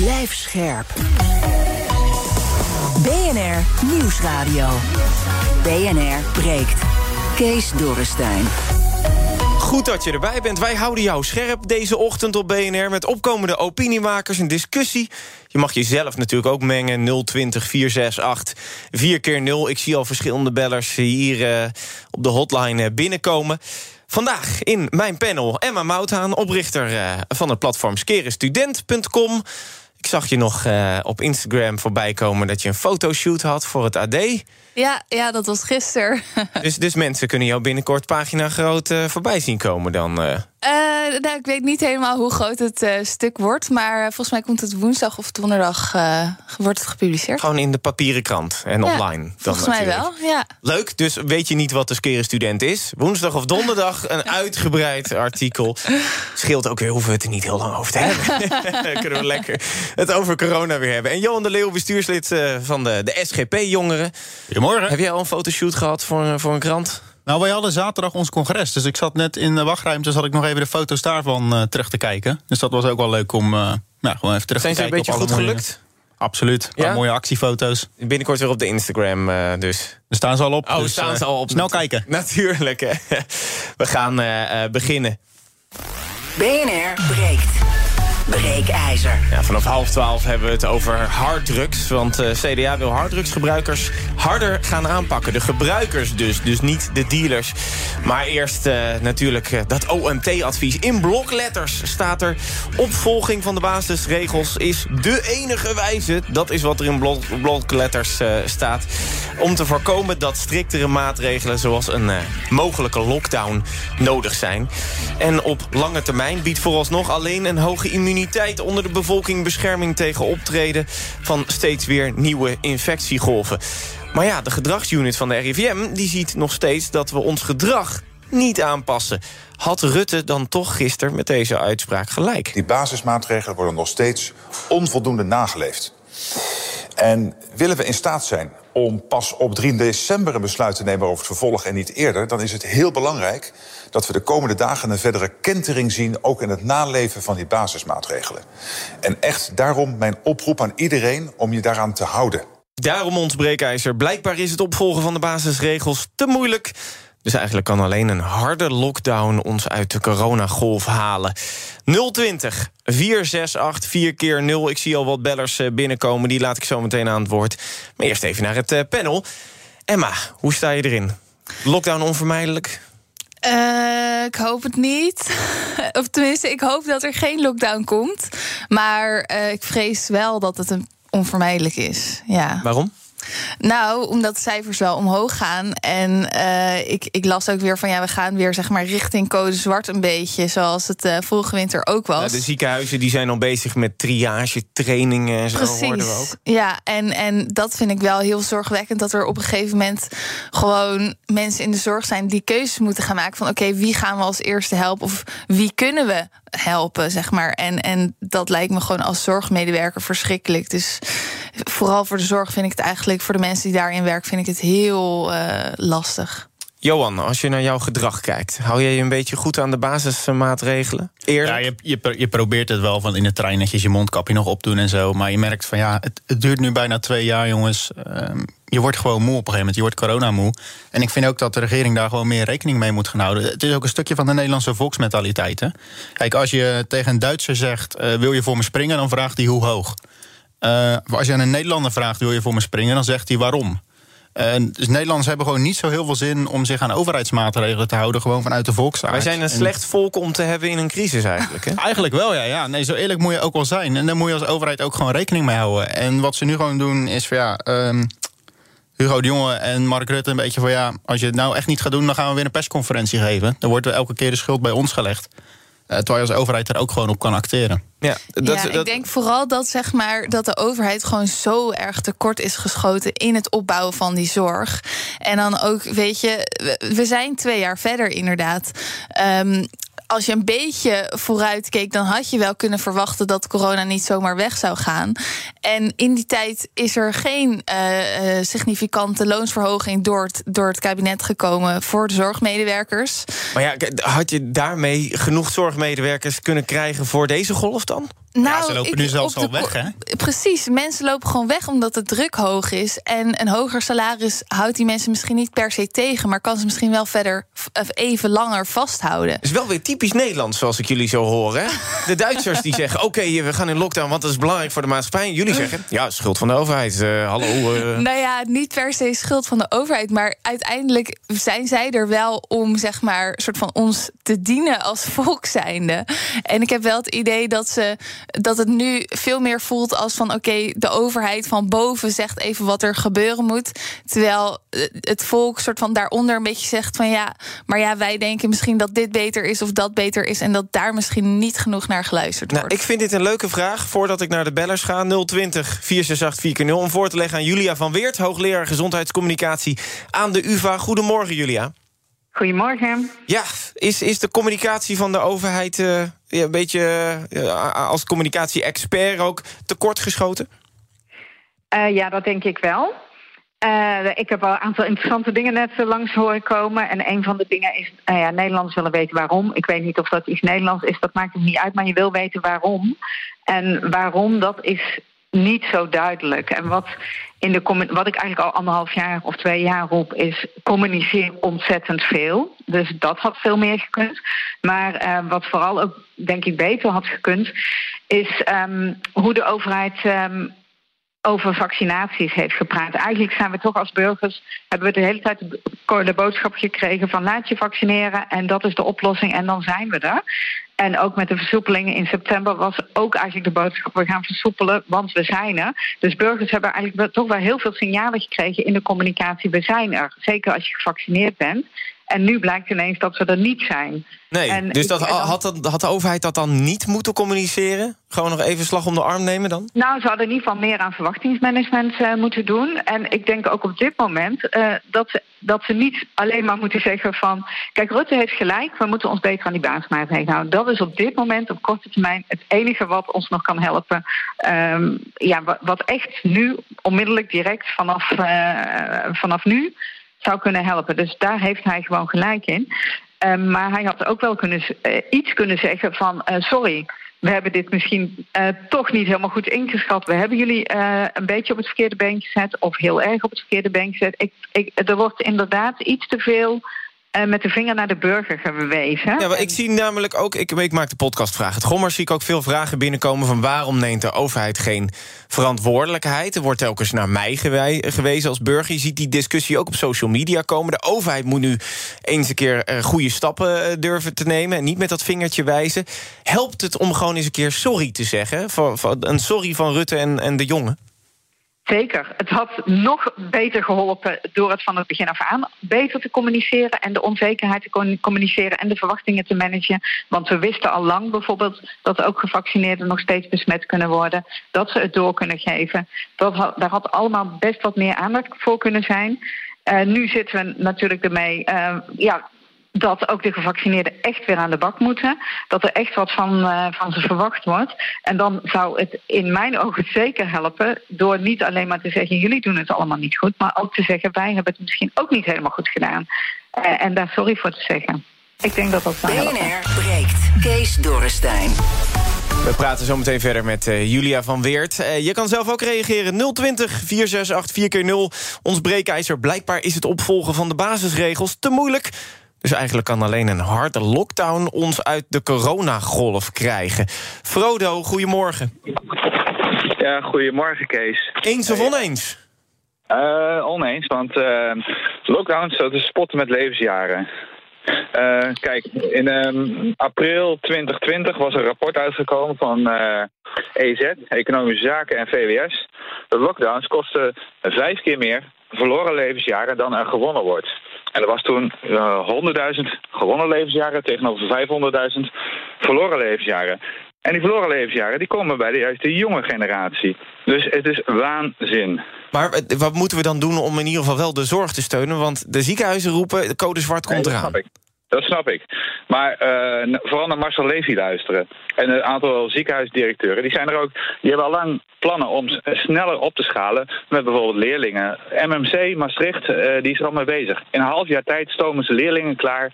Blijf scherp. BNR Nieuwsradio. BNR breekt. Kees Dorrestein. Goed dat je erbij bent. Wij houden jou scherp deze ochtend op BNR... met opkomende opiniemakers en discussie. Je mag jezelf natuurlijk ook mengen. 020 468 4 keer 0 Ik zie al verschillende bellers hier uh, op de hotline uh, binnenkomen. Vandaag in mijn panel Emma Mouthaan, oprichter uh, van het platform skerenstudent.com... Zag je nog uh, op Instagram voorbij komen dat je een fotoshoot had voor het AD. Ja, ja dat was gisteren. dus, dus mensen kunnen jou binnenkort pagina groot uh, voorbij zien komen dan? Uh. nou, ik weet niet helemaal hoe groot het stuk wordt. Maar volgens mij komt het woensdag of donderdag wordt het gepubliceerd. Gewoon in de papieren krant en ja, online. Dan volgens natuurlijk. mij wel, ja. Leuk, dus weet je niet wat de skere student is? Woensdag of donderdag een uitgebreid artikel. Scheelt ook weer, hoeven we het er niet heel lang over te hebben. kunnen we lekker het over corona weer hebben. En Johan de Leeuw, bestuurslid van de, de SGP-jongeren. Goedemorgen. Heb jij al een fotoshoot gehad voor, voor een krant? Nou, wij hadden zaterdag ons congres. Dus ik zat net in de wachtruimte, zat ik nog even de foto's daarvan uh, terug te kijken. Dus dat was ook wel leuk om uh, nou, gewoon even terug Zijn te kijken. Zijn ze een beetje goed gelukt? Absoluut. Ja? mooie actiefoto's. Binnenkort weer op de Instagram uh, dus. Er staan ze al op. Oh, dus, staan ze al op. Snel kijken. Natuurlijk. We gaan beginnen. BNR breekt. Breekijzer. Ja, vanaf half twaalf hebben we het over harddrugs. Want uh, CDA wil harddrugsgebruikers harder gaan aanpakken. De gebruikers dus, dus niet de dealers. Maar eerst uh, natuurlijk uh, dat OMT-advies. In blokletters staat er... opvolging van de basisregels is de enige wijze. Dat is wat er in blok blokletters staat. Om te voorkomen dat striktere maatregelen... zoals een mogelijke lockdown nodig zijn. En op lange termijn biedt vooralsnog alleen een hoge immuniteit onder de bevolking bescherming tegen optreden van steeds weer nieuwe infectiegolven. Maar ja, de gedragsunit van de RIVM die ziet nog steeds dat we ons gedrag niet aanpassen. Had Rutte dan toch gisteren met deze uitspraak gelijk? Die basismaatregelen worden nog steeds onvoldoende nageleefd. En willen we in staat zijn om pas op 3 december een besluit te nemen over het vervolg en niet eerder, dan is het heel belangrijk dat we de komende dagen een verdere kentering zien, ook in het naleven van die basismaatregelen. En echt daarom mijn oproep aan iedereen om je daaraan te houden. Daarom ons breekijzer. Blijkbaar is het opvolgen van de basisregels te moeilijk. Dus eigenlijk kan alleen een harde lockdown ons uit de coronagolf halen. 020 468 4 keer 0. Ik zie al wat bellers binnenkomen, die laat ik zo meteen aan het woord. Maar eerst even naar het panel. Emma, hoe sta je erin? Lockdown onvermijdelijk? Uh, ik hoop het niet. of tenminste, ik hoop dat er geen lockdown komt. Maar uh, ik vrees wel dat het een onvermijdelijk is. Ja. Waarom? Nou, omdat de cijfers wel omhoog gaan. En uh, ik, ik las ook weer van ja, we gaan weer zeg maar richting code zwart een beetje. Zoals het uh, vorige winter ook was. De ziekenhuizen die zijn al bezig met triage, trainingen en zo Precies. hoorden we ook. Ja, en, en dat vind ik wel heel zorgwekkend. Dat er op een gegeven moment gewoon mensen in de zorg zijn die keuzes moeten gaan maken van oké, okay, wie gaan we als eerste helpen? Of wie kunnen we helpen, zeg maar. En, en dat lijkt me gewoon als zorgmedewerker verschrikkelijk. Dus vooral voor de zorg vind ik het eigenlijk, voor de mensen die daarin werken, vind ik het heel uh, lastig. Johan, als je naar jouw gedrag kijkt, hou jij je een beetje goed aan de basismaatregelen? Eerlijk? Ja, je, je, je, probeert het wel van in de trein netjes je mondkapje nog opdoen en zo. Maar je merkt van ja, het, het duurt nu bijna twee jaar, jongens. Um, je wordt gewoon moe op een gegeven moment. Je wordt coronamoe. En ik vind ook dat de regering daar gewoon meer rekening mee moet gaan houden. Het is ook een stukje van de Nederlandse volksmentaliteit. Hè? Kijk, als je tegen een Duitser zegt: uh, wil je voor me springen, dan vraagt hij hoe hoog. Uh, als je aan een Nederlander vraagt: wil je voor me springen, dan zegt hij waarom. Dus Nederlanders hebben gewoon niet zo heel veel zin om zich aan overheidsmaatregelen te houden, gewoon vanuit de volksaard. Wij zijn een slecht volk om te hebben in een crisis eigenlijk. Hè? eigenlijk wel, ja, ja. Nee, zo eerlijk moet je ook wel zijn. En daar moet je als overheid ook gewoon rekening mee houden. En wat ze nu gewoon doen is van ja. Um, Hugo de Jonge en Mark Rutte een beetje van ja, als je het nou echt niet gaat doen, dan gaan we weer een persconferentie geven. Dan wordt er elke keer de schuld bij ons gelegd. Terwijl je als overheid er ook gewoon op kan acteren. Ja, dat, ja, dat, ik denk vooral dat, zeg maar, dat de overheid gewoon zo erg tekort is geschoten in het opbouwen van die zorg. En dan ook, weet je, we- we zijn twee jaar verder inderdaad. Ehm, als je een beetje vooruit keek, dan had je wel kunnen verwachten dat corona niet zomaar weg zou gaan. En in die tijd is er geen eh, eh, significante loonsverhoging door het, door het kabinet gekomen voor de zorgmedewerkers. maar ja, had je daarmee genoeg zorgmedewerkers kunnen krijgen voor deze golf dan? Nou, ze lopen ik- nu zelfs al de weg, hè? Precies, mensen lopen gewoon weg omdat de druk hoog is. En een hoger salaris houdt die mensen misschien niet per se tegen, maar kan ze misschien wel verder of even langer vasthouden. is wel weer typisch Nederlands, zoals ik jullie zo hoor. Hè? De Duitsers die zeggen, oké, we gaan in lockdown... want dat is belangrijk voor de maatschappij. En jullie zeggen, ja, schuld van de overheid. eh, hallo. eh. Nou ja, niet per se schuld van de overheid, maar uiteindelijk zijn zij er wel om, zeg maar, soort van ons te dienen als volk zijnde. En ik heb wel het idee dat, ze, dat het nu veel meer voelt als van, oké, de overheid van boven zegt even wat er gebeuren moet. Terwijl eh, het volk soort van daaronder een beetje zegt van, ja, maar ja, wij denken misschien dat dit beter is of dat beter is. En dat daar misschien niet genoeg naar geluisterd Nou, wordt. ik vind dit een leuke vraag voordat ik naar de bellers ga. 020 468 4x0 om voor te leggen aan Julia van Weert... hoogleraar gezondheidscommunicatie aan de UvA. Goedemorgen, Julia. Goedemorgen. Ja, is, is de communicatie van de overheid... eh, een beetje eh, als communicatie-expert ook tekortgeschoten? Eh, ja, dat denk ik wel. Ik heb al een aantal interessante dingen net langs horen komen. En een van de dingen is, nou ja, Nederlanders willen weten waarom. Ik weet niet of dat iets Nederlands is, dat maakt het niet uit. Maar je wil weten waarom. En waarom, dat is niet zo duidelijk. En wat, in de, wat ik eigenlijk al anderhalf jaar of twee jaar roep, is communiceer ontzettend veel. Dus dat had veel meer gekund. Maar eh, wat vooral ook, denk ik, beter had gekund, is ehm, hoe de overheid. ehm, over vaccinaties heeft gepraat. Eigenlijk zijn we toch als burgers, hebben we de hele tijd de boodschap gekregen van laat je vaccineren en dat is de oplossing en dan zijn we er. En ook met de versoepelingen in september was ook eigenlijk de boodschap we gaan versoepelen, want we zijn er. Dus burgers hebben eigenlijk toch wel heel veel signalen gekregen in de communicatie, we zijn er. Zeker als je gevaccineerd bent. En nu blijkt ineens dat we er niet zijn. Nee, En dus dat, had, dat, had de overheid dat dan niet moeten communiceren? Gewoon nog even slag om de arm nemen dan? Nou, ze hadden in ieder geval meer aan verwachtingsmanagement eh, moeten doen. En ik denk ook op dit moment eh, dat, ze, dat ze niet alleen maar moeten zeggen van... kijk, Rutte heeft gelijk, we moeten ons beter aan die basismaatregelen houden. Dat is op dit moment op korte termijn het enige wat ons nog kan helpen. Ehm, ja, wat, wat echt nu, onmiddellijk, direct vanaf, eh, vanaf nu zou kunnen helpen. Dus daar heeft hij gewoon gelijk in. Ehm, maar hij had ook wel kunnen, eh, iets kunnen zeggen van... eh, sorry, we hebben dit misschien eh, toch niet helemaal goed ingeschat. We hebben jullie een beetje op het verkeerde been gezet... of heel erg op het verkeerde been gezet. Ik, ik, er wordt inderdaad iets te veel eh, met de vinger naar de burger gewezen. Ja, maar ik zie namelijk ook, ik, maak de podcastvraag. Het Gommers zie ik ook veel vragen binnenkomen van waarom neemt de overheid geen verantwoordelijkheid? Er wordt telkens naar mij gewezen als burger. Je ziet die discussie ook op social media komen. De overheid moet nu eens een keer eh, goede stappen eh, durven te nemen en niet met dat vingertje wijzen. Helpt het om gewoon eens een keer sorry te zeggen? Van, een sorry van Rutte en, en de jongen? Zeker. Het had nog beter geholpen door het van het begin af aan beter te communiceren en de onzekerheid te communiceren en de verwachtingen te managen. Want we wisten al lang bijvoorbeeld dat ook gevaccineerden nog steeds besmet kunnen worden, dat ze het door kunnen geven. Dat daar had allemaal best wat meer aandacht voor kunnen zijn. Eh, nu zitten we natuurlijk ermee. eh, ja, dat ook de gevaccineerden echt weer aan de bak moeten. Dat er echt wat van, eh, van ze verwacht wordt. En dan zou het in mijn ogen zeker helpen... door niet alleen maar te zeggen... jullie doen het allemaal niet goed... maar ook te zeggen... wij hebben het misschien ook niet helemaal goed gedaan. Eh, en daar sorry voor te zeggen. Ik denk dat dat zou helpen. BNR breekt. Kees Dorrestein. We praten zo meteen verder met eh, Julia van Weert. Je kan zelf ook reageren. 020 468 4x0. Ons breekijzer. Blijkbaar is het opvolgen van de basisregels te moeilijk. Dus eigenlijk kan alleen een harde lockdown ons uit de coronagolf krijgen. Frodo, goedemorgen. Ja, goedemorgen Kees. Eens of oneens? Eh, oneens, want eh lockdowns, dat is spotten met levensjaren. Eh, kijk, in ehm, april 2020 was een rapport uitgekomen van eh, EZ, Economische Zaken en VWS. De lockdowns kosten vijf keer meer verloren levensjaren dan er gewonnen wordt. En er was toen eh 100.000 gewonnen levensjaren tegenover 500.000 verloren levensjaren. En die verloren levensjaren die komen bij de juiste jonge generatie. Dus het is waanzin. Maar wat moeten we dan doen om in ieder geval wel de zorg te steunen? Want de ziekenhuizen roepen, de code zwart komt eraan. Dat snap ik. Maar eh, vooral naar Marcel Levy luisteren. En een aantal ziekenhuisdirecteuren. Die zijn er ook. Die hebben al lang plannen om sneller op te schalen. Met bijvoorbeeld leerlingen. MMC Maastricht, eh, die is er al mee bezig. In een half jaar tijd stomen ze leerlingen klaar.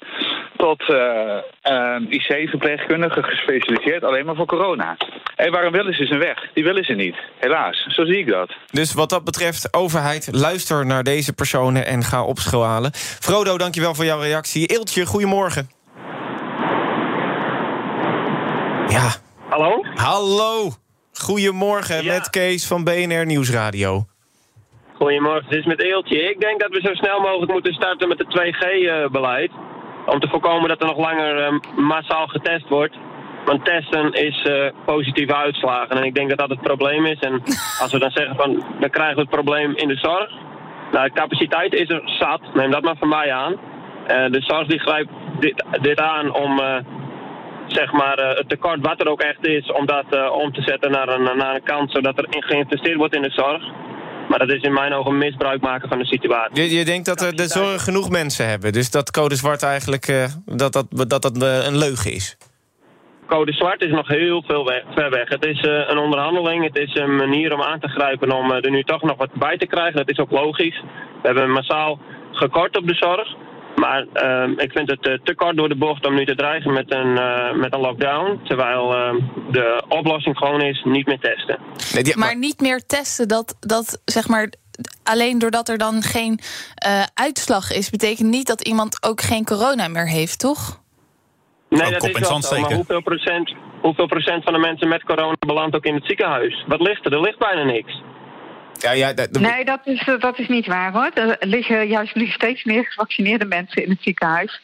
Tot eh, IC-verpleegkundigen gespecialiseerd alleen maar voor corona. En waarom willen ze zijn weg? Die willen ze niet. Helaas. Zo zie ik dat. Dus wat dat betreft, overheid, luister naar deze personen en ga opschalen. Frodo, dankjewel voor jouw reactie. Eeltje, goedemorgen. Ja. Hallo? Hallo. Goedemorgen met Kees van BNR Nieuwsradio. Goedemorgen, het is met Eeltje. Ik denk dat we zo snel mogelijk moeten starten met het 2G-beleid. om te voorkomen dat er nog langer eh, massaal getest wordt. Want testen is eh, positieve uitslagen. En ik denk dat dat het probleem is. En als we dan zeggen van, dan krijgen we het probleem in de zorg. Nou, de capaciteit is er zat. Neem dat maar van mij aan. Eh, de zorg die grijpt dit, dit aan om... eh, zeg maar, eh, het tekort wat er ook echt is, om dat om te zetten naar een, naar een kant, zodat er in geïnvesteerd wordt in de zorg. Maar dat is in mijn ogen misbruik maken van de situatie. Je, je denkt dat er de zorg genoeg mensen hebben. Dus dat code zwart eigenlijk dat dat, dat, dat een leugen is. Code zwart is nog heel veel weg, ver weg. Het is een onderhandeling, het is een manier om aan te grijpen om er nu toch nog wat bij te krijgen. Dat is ook logisch. We hebben massaal gekort op de zorg. Maar eh, ik vind het eh, te kort door de bocht om nu te dreigen met een, eh, met een lockdown. Terwijl eh, de oplossing gewoon is niet meer testen. maar, niet meer testen, dat, dat zeg maar. Alleen doordat er dan geen eh, uitslag is, betekent niet dat iemand ook geen corona meer heeft, toch? Nee, dat is wel zo. Maar hoeveel procent, hoeveel procent van de mensen met corona belandt ook in het ziekenhuis? Wat ligt er? Er ligt bijna niks. Ja, ja, Nee, dat is, eh, dat is niet waar hoor. Er liggen juist nu steeds meer gevaccineerde mensen in het ziekenhuis.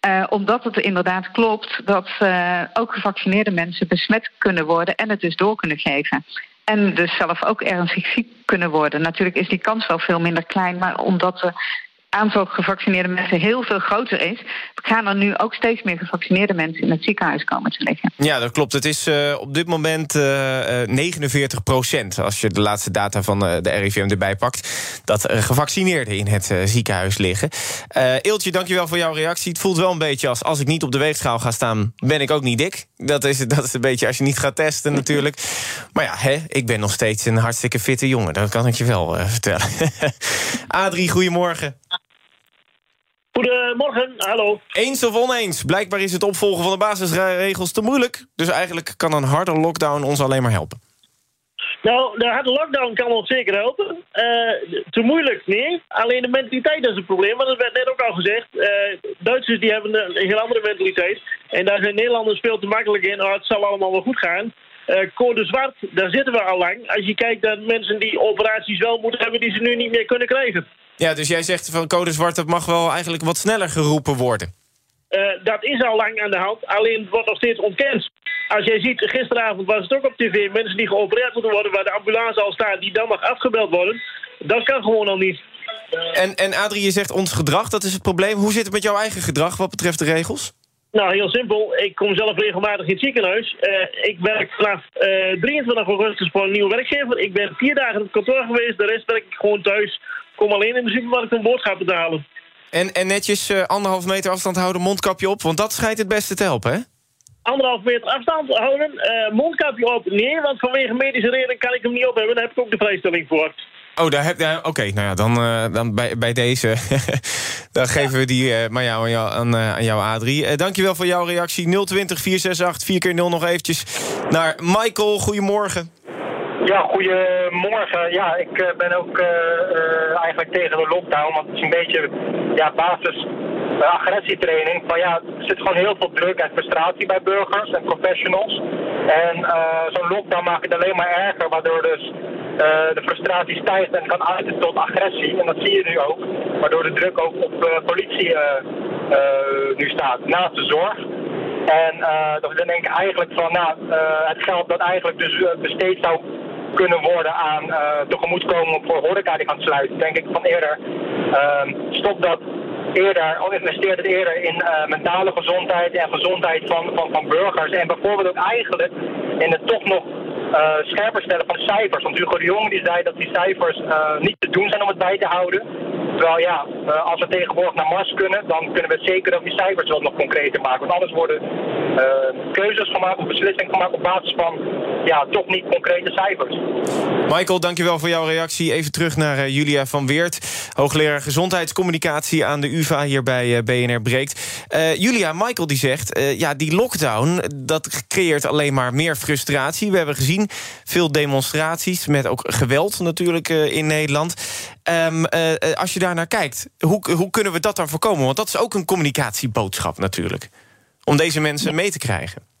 Eh, omdat het inderdaad klopt dat eh, ook gevaccineerde mensen besmet kunnen worden en het dus door kunnen geven. En dus zelf ook ernstig ziek kunnen worden. Natuurlijk is die kans wel veel minder klein, maar omdat het aantal gevaccineerde mensen heel veel groter is, gaan er nu ook steeds meer gevaccineerde mensen in het ziekenhuis komen te liggen. Ja, dat klopt. Het is eh, op dit moment eh, eh, 49 procent... als je de laatste data van eh, de RIVM erbij pakt... dat eh, gevaccineerden in het eh, ziekenhuis liggen. Eh Eeltje, dankjewel voor jouw reactie. Het voelt wel een beetje als... als ik niet op de weegschaal ga staan, ben ik ook niet dik. Dat is, dat is een beetje als je niet gaat testen natuurlijk. Maar ja, hè, ik ben nog steeds een hartstikke fitte jongen. Dat kan ik je wel eh, vertellen. Adrie, goedemorgen. Goedemorgen, hallo. Eens of oneens? Blijkbaar is het opvolgen van de basisregels te moeilijk. Dus eigenlijk kan een harde lockdown ons alleen maar helpen. Nou, de harde lockdown kan ons zeker helpen. Eh, te moeilijk, nee. Alleen de mentaliteit is een probleem, want dat werd net ook al gezegd. Eh, Duitsers die hebben een, heel andere mentaliteit. En daar zijn Nederlanders veel te makkelijk in. Oh, het zal allemaal wel goed gaan. Eh, code zwart, daar zitten we al lang. Als je kijkt naar mensen die operaties wel moeten hebben... die ze nu niet meer kunnen krijgen. Ja, dus jij zegt van code zwart, dat mag wel eigenlijk wat sneller geroepen worden. Eh, dat is al lang aan de hand, alleen het wordt nog steeds ontkend. Als jij ziet, gisteravond was het ook op tv... mensen die geopereerd moeten worden waar de ambulance al staat... die dan nog afgebeld worden. Dat kan gewoon al niet. En, en Adrie, je zegt ons gedrag, dat is het probleem. Hoe zit het met jouw eigen gedrag wat betreft de regels? Nou, heel simpel. Ik kom zelf regelmatig in het ziekenhuis. Eh, ik werk vanaf eh 23 augustus voor een nieuwe werkgever. Ik ben vier dagen op het kantoor geweest. De rest werk ik gewoon thuis. Kom alleen in de supermarkt om boodschappen te halen. En, en netjes eh, anderhalf meter afstand houden, mondkapje op... want dat schijnt het beste te helpen, hè? Anderhalf meter afstand houden. eh, mondkapje op. Nee, want vanwege medische redenen kan ik hem niet op hebben. Daar heb ik ook de vrijstelling voor. Oh, daar heb ja, Oké, nou ja, dan, eh, dan bij, bij deze... dan geven we die eh, maar jou, aan, jou, aan, aan jou, Adrie. Eh, dankjewel voor jouw reactie. 020 468 4 keer 0 nog eventjes naar Michael. Goedemorgen. Ja, goedemorgen. Ja, ik eh, ben ook eh, eh, eigenlijk tegen de lockdown, want het is een beetje ja, basis agressietraining. Van ja, er zit gewoon heel veel druk en frustratie bij burgers en professionals. En eh, zo'n lockdown maakt het alleen maar erger, waardoor dus eh, de frustratie stijgt en kan uiten tot agressie. En dat zie je nu ook, waardoor de druk ook op eh, politie nu staat, naast de zorg. En dan denk ik eigenlijk van, nou, het geld dat eigenlijk dus besteed zou kunnen worden aan eh tegemoetkomen voor horeca die gaan sluiten, denk ik van eerder, ehm, stop dat eerder, al investeert het eerder in uh, mentale gezondheid en gezondheid van, van, van burgers. En bijvoorbeeld ook eigenlijk in het toch nog uh, scherper stellen van cijfers. Want Hugo de Jong die zei dat die cijfers niet te doen zijn om het bij te houden. Terwijl ja, als we tegenwoordig naar Mars kunnen, dan kunnen we zeker ook die cijfers wel nog concreter maken. Want anders worden keuzes gemaakt of beslissingen gemaakt op basis van ja, toch niet concrete cijfers. Michael, dankjewel voor jouw reactie. Even terug naar Julia van Weert, hoogleraar gezondheidscommunicatie aan de UvA hier bij BNR Breekt. Julia, Michael die zegt, ja, die lockdown, dat creëert alleen maar meer frustratie. We hebben gezien veel demonstraties met ook geweld natuurlijk in Nederland. Uh, als je daar naar kijkt, hoe, hoe kunnen we dat dan voorkomen? Want dat is ook een communicatieboodschap natuurlijk. Om deze mensen mee te krijgen.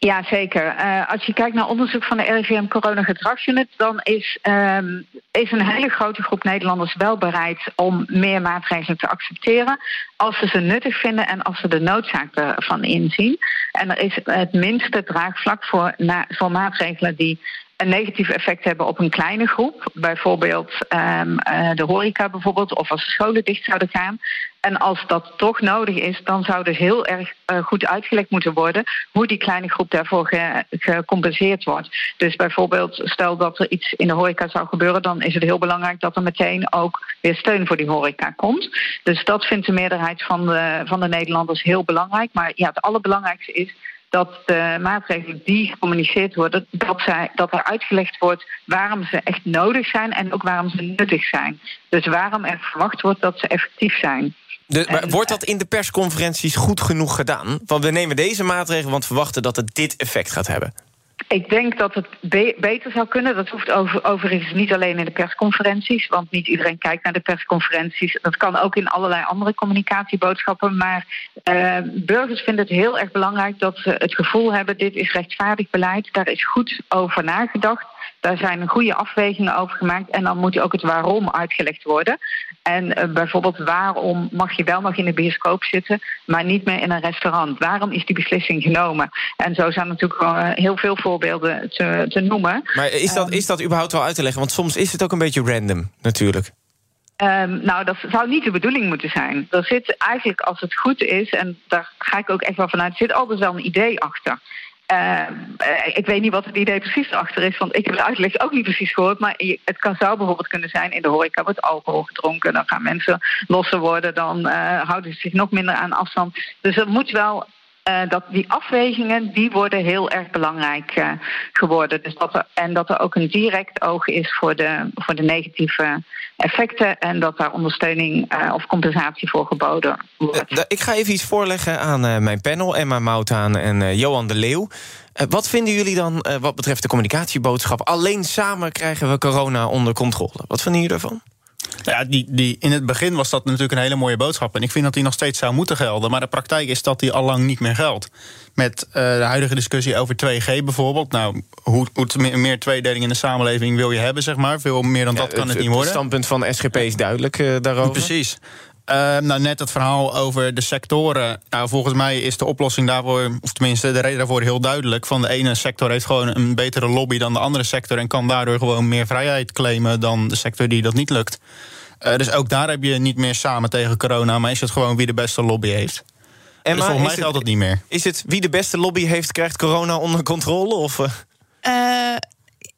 Ja, zeker. Uh, als je kijkt naar onderzoek van de RIVM Corona Gedragsunit... dan is, um, is een hele grote groep Nederlanders wel bereid om meer maatregelen te accepteren... als ze ze nuttig vinden en als ze de noodzaak ervan inzien. En er is het minste draagvlak voor, na, voor maatregelen die een negatief effect hebben op een kleine groep. Bijvoorbeeld um, uh, de horeca bijvoorbeeld, of als scholen dicht zouden gaan. En als dat toch nodig is, dan zou dus heel erg uh, goed uitgelegd moeten worden hoe die kleine groep daarvoor ge gecompenseerd wordt. Dus bijvoorbeeld, stel dat er iets in de horeca zou gebeuren, dan is het heel belangrijk dat er meteen ook weer steun voor die horeca komt. Dus dat vindt de meerderheid van de, van de Nederlanders heel belangrijk. Maar ja, het allerbelangrijkste is dat de maatregelen die gecommuniceerd worden, dat, zij, dat er uitgelegd wordt waarom ze echt nodig zijn en ook waarom ze nuttig zijn. Dus waarom er verwacht wordt dat ze effectief zijn. De, maar wordt dat in de persconferenties goed genoeg gedaan? Want we nemen deze maatregelen, want we verwachten dat het dit effect gaat hebben. Ik denk dat het be beter zou kunnen. Dat hoeft over, overigens niet alleen in de persconferenties, want niet iedereen kijkt naar de persconferenties. Dat kan ook in allerlei andere communicatieboodschappen. Maar uh, burgers vinden het heel erg belangrijk dat ze het gevoel hebben: dit is rechtvaardig beleid, daar is goed over nagedacht. Daar zijn goede afwegingen over gemaakt. En dan moet ook het waarom uitgelegd worden. En uh, bijvoorbeeld waarom mag je wel nog in de bioscoop zitten, maar niet meer in een restaurant? Waarom is die beslissing genomen? En zo zijn natuurlijk uh, heel veel voorbeelden te, te noemen. Maar is dat, um, is dat überhaupt wel uit te leggen? Want soms is het ook een beetje random, natuurlijk. Um, nou, dat zou niet de bedoeling moeten zijn. Er zit eigenlijk, als het goed is, en daar ga ik ook echt wel vanuit, zit altijd wel een idee achter. Uh, ik weet niet wat het idee precies erachter is, want ik heb het uitleg ook niet precies gehoord. Maar het kan, zou bijvoorbeeld kunnen zijn: in de horeca wordt alcohol gedronken, dan gaan mensen losser worden, dan uh, houden ze zich nog minder aan afstand. Dus er moet wel. Uh, dat die afwegingen die worden heel erg belangrijk uh, geworden. Dus dat en dat er ook een direct oog is voor de, voor de negatieve effecten. En dat daar ondersteuning uh, of compensatie voor geboden wordt. Ik ga even iets voorleggen aan mijn panel, Emma Moutaan en Johan de Leeuw. wat vinden jullie dan wat betreft de communicatieboodschap? Alleen samen krijgen we corona onder controle. Wat vinden jullie daarvan? Ja, die, die, in het begin was dat natuurlijk een hele mooie boodschap. En ik vind dat die nog steeds zou moeten gelden. Maar de praktijk is dat die al lang niet meer geldt. Met uh, de huidige discussie over 2G bijvoorbeeld. Nou, hoe, hoe meer tweedeling in de samenleving wil je hebben, zeg maar. Veel meer dan dat kan het, het niet worden. Het standpunt van SGP is duidelijk uh, daarover. Precies. Uh, nou, net het verhaal over de sectoren. Nou, volgens mij is de oplossing daarvoor, of tenminste de reden daarvoor heel duidelijk. Van de ene sector heeft gewoon een betere lobby dan de andere sector. En kan daardoor gewoon meer vrijheid claimen dan de sector die dat niet lukt. Uh, dus ook daar heb je niet meer samen tegen corona, maar is het gewoon wie de beste lobby heeft. En dus volgens mij geldt dat niet meer. Is het wie de beste lobby heeft, krijgt corona onder controle? Of, uh...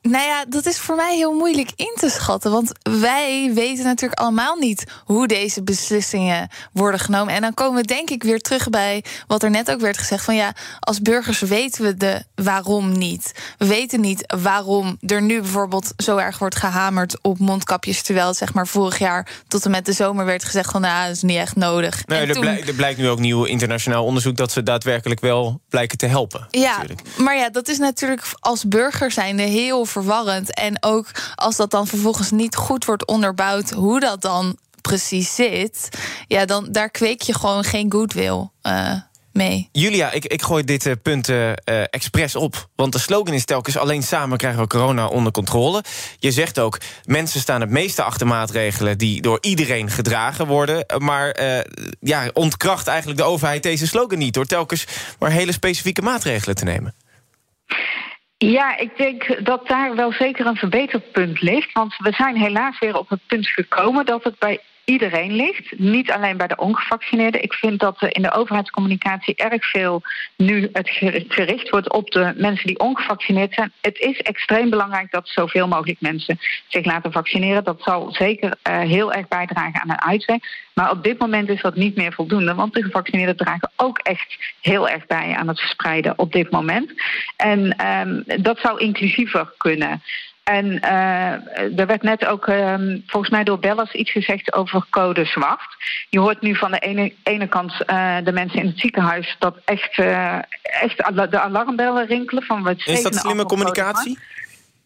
Nou ja, dat is voor mij heel moeilijk in te schatten. Want wij weten natuurlijk allemaal niet hoe deze beslissingen worden genomen. En dan komen we denk ik weer terug bij wat er net ook werd gezegd: van ja, als burgers weten we de waarom niet. We weten niet waarom er nu bijvoorbeeld zo erg wordt gehamerd op mondkapjes. Terwijl het zeg maar vorig jaar tot en met de zomer werd gezegd: van nou, dat is niet echt nodig. Nee, er, toen... blijkt, er, blijkt nu ook nieuw internationaal onderzoek dat ze daadwerkelijk wel blijken te helpen. Ja, natuurlijk. maar ja, dat is natuurlijk als burger zijnde heel verwarrend. En ook als dat dan vervolgens niet goed wordt onderbouwd, hoe dat dan precies zit, ja, dan daar kweek je gewoon geen goodwill. Uh, mee. Julia, ik, ik gooi dit uh, punt uh, expres op. Want de slogan is telkens... alleen samen krijgen we corona onder controle. Je zegt ook, mensen staan het meeste achter maatregelen... die door iedereen gedragen worden. Maar ja, ontkracht eigenlijk de overheid deze slogan niet... door telkens maar hele specifieke maatregelen te nemen. Ja, ik denk dat daar wel zeker een verbeterpunt ligt. Want we zijn helaas weer op het punt gekomen dat het bij iedereen ligt, niet alleen bij de ongevaccineerden. Ik vind dat in de overheidscommunicatie erg veel nu het gericht wordt op de mensen die ongevaccineerd zijn. Het is extreem belangrijk dat zoveel mogelijk mensen zich laten vaccineren. Dat zal zeker uh, heel erg bijdragen aan een uitweg. Maar op dit moment is dat niet meer voldoende, want de gevaccineerden dragen ook echt heel erg bij aan het verspreiden op dit moment. En um, dat zou inclusiever kunnen. En uh, er werd net ook uh, volgens mij door Bellas iets gezegd over code zwart. Je hoort nu van de ene, ene kant uh, de mensen in het ziekenhuis dat echt, echt de alarmbellen rinkelen. Van wat Is dat slimme communicatie?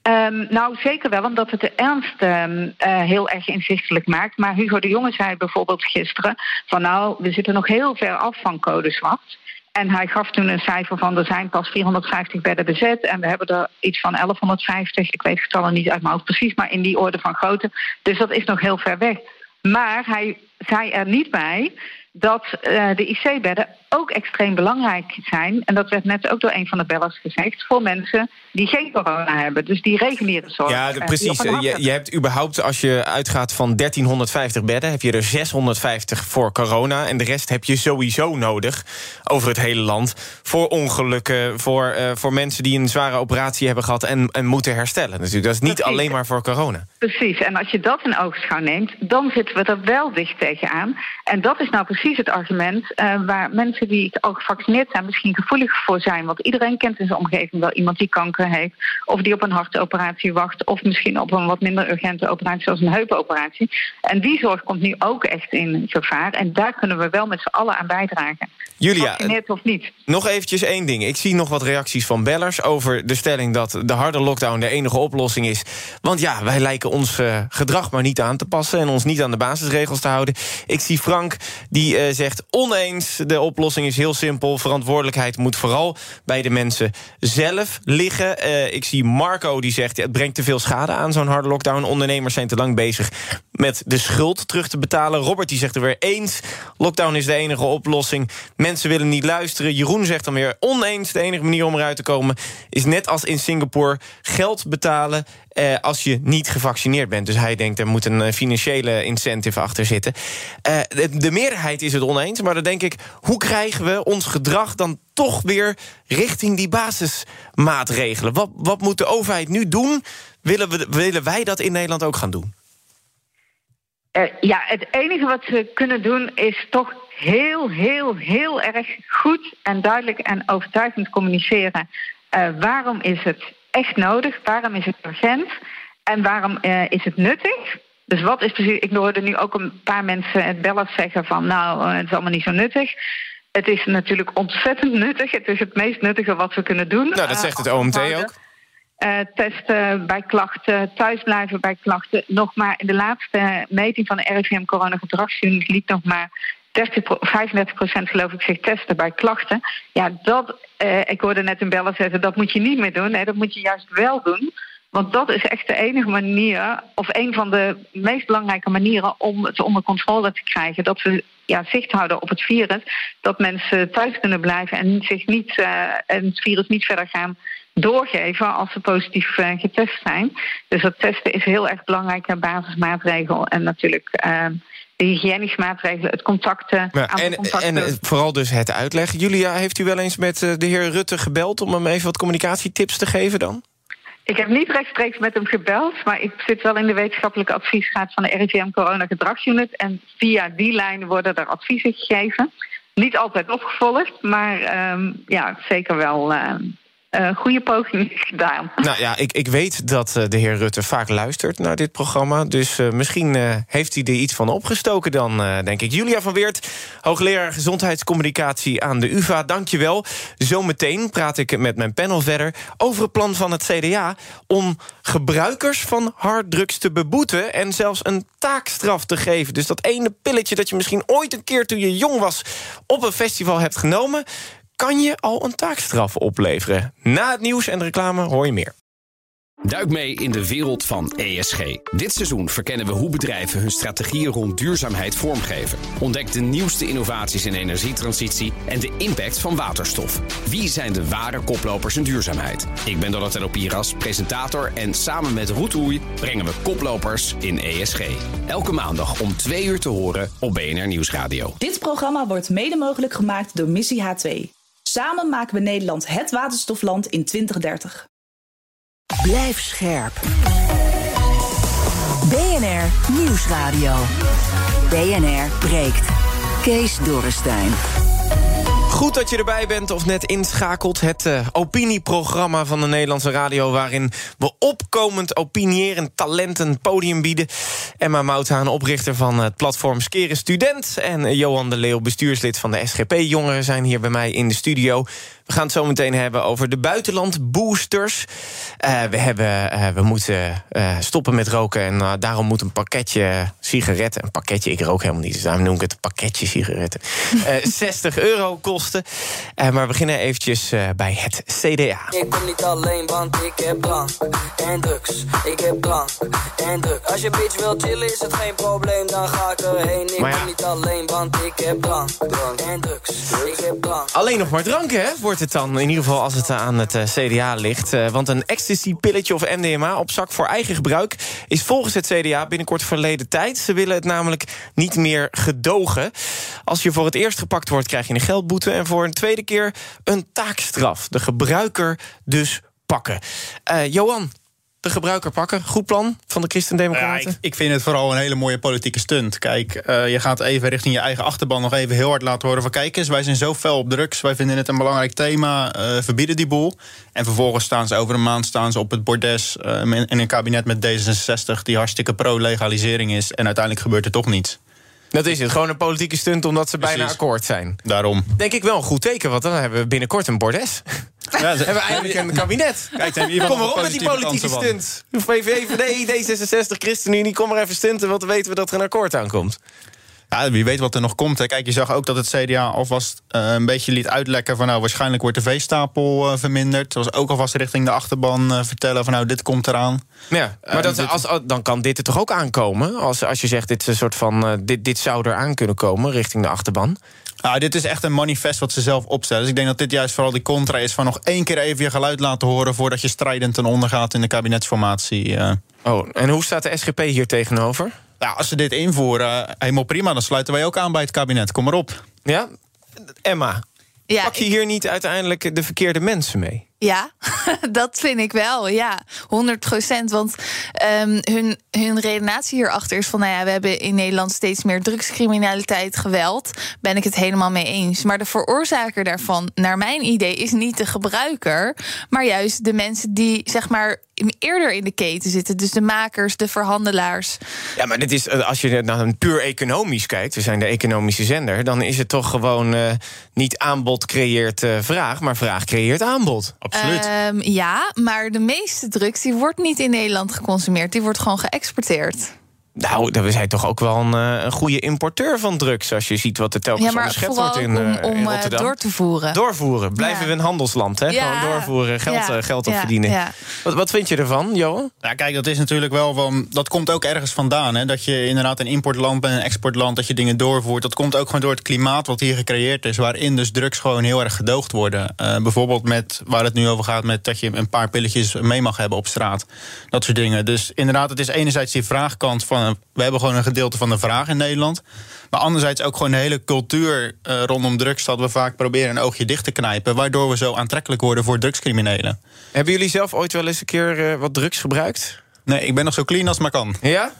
Um, nou, zeker wel, omdat het de ernst um, uh, heel erg inzichtelijk maakt. Maar Hugo de Jonge zei bijvoorbeeld gisteren... van nou, we zitten nog heel ver af van code zwart. En hij gaf toen een cijfer van er zijn pas 450 bedden bezet. En we hebben er iets van 1150. Ik weet het getallen niet uit mijn hoofd precies, maar in die orde van grootte. Dus dat is nog heel ver weg. Maar hij zei er niet bij dat uh, de IC-bedden ook extreem belangrijk zijn. En dat werd net ook door een van de bellers gezegd. Voor mensen die geen corona hebben. Dus die reguliere zorg. Ja, de, precies. Je, je, hebt überhaupt, als je uitgaat van 1350 bedden... heb je er 650 voor corona. En de rest heb je sowieso nodig over het hele land. Voor ongelukken, voor, uh, voor mensen die een zware operatie hebben gehad... en, en moeten herstellen. Natuurlijk. Dat is niet precies. alleen maar voor corona. Precies. En als je dat in oogschouw neemt... dan zitten we er wel dicht tegenaan. En dat is nou precies het argument... Uh, waar mensen die al gevaccineerd zijn misschien gevoelig voor zijn. Want iedereen kent in zijn omgeving wel iemand die kanker heeft. Of die op een hartoperatie wacht. Of misschien op een wat minder urgente operatie zoals een heupoperatie. En die zorg komt nu ook echt in gevaar. En daar kunnen we wel met z'n allen aan bijdragen. Julia, of niet. nog eventjes één ding. Ik zie nog wat reacties van bellers over de stelling... dat de harde lockdown de enige oplossing is. Want ja, wij lijken ons uh, gedrag maar niet aan te passen... en ons niet aan de basisregels te houden. Ik zie Frank, die uh, zegt oneens de oplossing is heel simpel. Verantwoordelijkheid moet vooral bij de mensen zelf liggen. Uh, ik zie Marco die zegt... Het brengt te veel schade aan, zo'n harde lockdown. Ondernemers zijn te lang bezig met de schuld terug te betalen. Robert die zegt er weer eens... lockdown is de enige oplossing. Mensen willen niet luisteren. Jeroen zegt dan weer oneens. De enige manier om eruit te komen is net als in Singapore... geld betalen uh, als je niet gevaccineerd bent. Dus hij denkt er moet een financiële incentive achter zitten. Uh, de, de, meerderheid is het oneens, maar dan denk ik... hoe krijgen we ons gedrag dan toch weer richting die basismaatregelen? Wat, wat moet de overheid nu doen? Willen, we, willen wij dat in Nederland ook gaan doen? Ja, het enige wat we kunnen doen is toch heel, heel, heel erg goed en duidelijk en overtuigend communiceren. Waarom is het echt nodig? Waarom is het urgent? En waarom uh, is het nuttig? Dus wat is precies. Ik hoorde nu ook een paar mensen het bellen zeggen van nou, het is allemaal niet zo nuttig. Het is natuurlijk ontzettend nuttig. Het is het meest nuttige wat we kunnen doen. Nou, dat zegt het OMT ook. Uh, testen bij klachten, thuisblijven bij klachten. Nog maar in de laatste meting van de RIVM coronagedragsunit liet nog maar 30, 35 procent geloof ik zich testen bij klachten. Ja, dat, uh, ik hoorde net een beller zeggen, dat moet je niet meer doen. Nee, dat moet je juist wel doen. Want dat is echt de enige manier, of een van de meest belangrijke manieren om het onder controle te krijgen. Dat we ja, zicht houden op het virus. Dat mensen thuis kunnen blijven en, zich niet, uh, en het virus niet verder gaan doorgeven als ze positief uh, getest zijn. Dus dat testen is heel erg belangrijk, een basismaatregel. En natuurlijk uh, de hygiënische maatregelen, het contacten. Ja, en, contacten. en vooral dus het uitleggen. Julia, heeft u wel eens met de heer Rutte gebeld om hem even wat communicatietips te geven dan? Ik heb niet rechtstreeks met hem gebeld, maar ik zit wel in de wetenschappelijke adviesraad van de RIVM Corona Gedragsunit. En via die lijn worden er adviezen gegeven. Niet altijd opgevolgd, maar um, ja, zeker wel um, uh, goede poging gedaan. Nou ja, ik, ik weet dat uh, de heer Rutte vaak luistert naar dit programma. Dus uh, misschien heeft hij er iets van opgestoken dan, denk ik. Julia van Weert, hoogleraar gezondheidscommunicatie aan de UvA. Dank je wel. Zometeen praat ik met mijn panel verder over het plan van het CDA... om gebruikers van harddrugs te beboeten... en zelfs een taakstraf te geven. Dus dat ene pilletje dat je misschien ooit een keer toen je jong was... op een festival hebt genomen kan je al een taakstraf opleveren. Na het nieuws en de reclame hoor je meer. Duik mee in de wereld van ESG. Dit seizoen verkennen we hoe bedrijven hun strategieën rond duurzaamheid vormgeven. Ontdek de nieuwste innovaties in energietransitie en de impact van waterstof. Wie zijn de ware koplopers in duurzaamheid? Ik ben Donatello Piras, presentator en samen met Roet Oei brengen we koplopers in ESG. Elke maandag om 2 uur te horen op BNR Nieuwsradio. Dit programma wordt mede mogelijk gemaakt door Missie H2. Samen maken we Nederland het waterstofland in 2030. Blijf scherp. BNR Nieuwsradio. BNR breekt. Kees Dorrestein. Goed dat je erbij bent of net inschakelt. Het uh, opinieprogramma van de Nederlandse radio... waarin we opkomend opinierend talenten podium bieden. Emma Mouthaan, oprichter van het platform Skeren Student... en Johan de Leeuw, bestuurslid van de SGP Jongeren... zijn hier bij mij in de studio. We gaan het zo meteen hebben over de buitenlandboosters. Uh, we, hebben, uh, we moeten uh, stoppen met roken en daarom moet een pakketje sigaretten... een pakketje, ik rook helemaal niet, dus daarom noem ik het een pakketje sigaretten... 60 euro kosten. maar we beginnen eventjes bij het CDA. Ik kom niet alleen, want ik heb drank en drugs. Ik heb drank en drugs. Als je bitch wil chillen is het geen probleem, dan ga ik erheen. Ik ja. kom niet alleen, want ik heb drank, drank en drugs. Ik heb drank. Alleen nog maar dranken, hè? Het dan, in ieder geval als het aan het uh, CDA ligt. Uh, want een ecstasy-pilletje of MDMA op zak voor eigen gebruik... is volgens het CDA binnenkort verleden tijd. Ze willen het namelijk niet meer gedogen. Als je voor het eerst gepakt wordt, krijg je een geldboete... en voor een tweede keer een taakstraf. De gebruiker dus pakken. Uh, Johan, de gebruiker pakken. Goed plan van de Christen-Democraten? Ja, ik, ik, vind het vooral een hele mooie politieke stunt. Kijk, uh, je gaat even richting je eigen achterban nog even heel hard laten horen van... kijk eens, wij zijn zo fel op drugs, wij vinden het een belangrijk thema... Uh, verbieden die boel. En vervolgens staan ze over een maand staan ze op het bordes... Uh, in een kabinet met D66 die hartstikke pro-legalisering is... en uiteindelijk gebeurt er toch niets. Dat is het, gewoon een politieke stunt omdat ze Precies. bijna akkoord zijn. Daarom. Denk ik wel een goed teken, want dan hebben we binnenkort een bordes. Ja, hebben we eindelijk een kabinet. Kijk, kom maar op met die politieke stunt. VVD, D66, ChristenUnie, kom maar even stunten... want dan weten we dat er een akkoord aankomt. Ja, wie weet wat er nog komt. Hè. Kijk, je zag ook dat het CDA alvast uh, een beetje liet uitlekken... van nou, waarschijnlijk wordt de veestapel uh, verminderd. Dat was ook alvast richting de achterban uh, vertellen van nou, dit komt eraan. Ja, maar dat, dit... als, dan kan dit er toch ook aankomen? Als, als je zegt, dit, is een soort van, dit, dit zou er aan kunnen komen richting de achterban. Nou, dit is echt een manifest wat ze zelf opstellen. Dus ik denk dat dit juist vooral die contra is van nog één keer even je geluid laten horen... voordat je strijdend ten onder gaat in de kabinetsformatie. Oh, en hoe staat de SGP hier tegenover? Ja, als ze dit invoeren, helemaal prima. Dan sluiten wij ook aan bij het kabinet. Kom maar op. Ja, Emma, ja, pak je hier niet uiteindelijk de verkeerde mensen mee? Ja, dat vind ik wel, ja. 100 procent. Want um, hun, hun redenatie hierachter is van... nou ja, we hebben in Nederland steeds meer drugscriminaliteit, geweld. Ben ik het helemaal mee eens. Maar de veroorzaker daarvan, naar mijn idee... is niet de gebruiker, maar juist de mensen die, zeg maar... eerder in de keten zitten. Dus de makers, de verhandelaars. Ja, maar dit is, als je naar een puur economisch kijkt... we zijn de economische zender... dan is het toch gewoon uh, niet aanbod creëert uh, vraag... maar vraag creëert aanbod. Absoluut. Um, ja, maar de meeste drugs die wordt niet in Nederland geconsumeerd. Die wordt gewoon geëxporteerd. Nou, we zijn toch ook wel een, een goede importeur van drugs... als je ziet wat er telkens ja, maar onderschept wordt in, om, uh, om in Rotterdam. door te voeren. Doorvoeren. Blijven Ja. we een handelsland, hè? Ja. Gewoon doorvoeren, geld, Ja. geld Ja. opverdienen. Ja. Wat, wat vind je ervan, Johan? Ja, kijk, dat is natuurlijk wel van. Dat komt ook ergens vandaan. Hè? Dat je inderdaad een importland bent, een exportland, dat je dingen doorvoert. Dat komt ook gewoon door het klimaat wat hier gecreëerd is. Waarin dus drugs gewoon heel erg gedoogd worden. Eh, bijvoorbeeld met waar het nu over gaat, met dat je een paar pilletjes mee mag hebben op straat. Dat soort dingen. Dus inderdaad, het is enerzijds die vraagkant van. Eh, We hebben gewoon een gedeelte van de vraag in Nederland. Maar anderzijds ook gewoon de hele cultuur eh, rondom drugs. Dat we vaak proberen een oogje dicht te knijpen. Waardoor we zo aantrekkelijk worden voor drugscriminelen. Hebben jullie zelf ooit wel eens een keer uh, wat drugs gebruikt? Nee, ik ben nog zo clean als maar kan. Ja?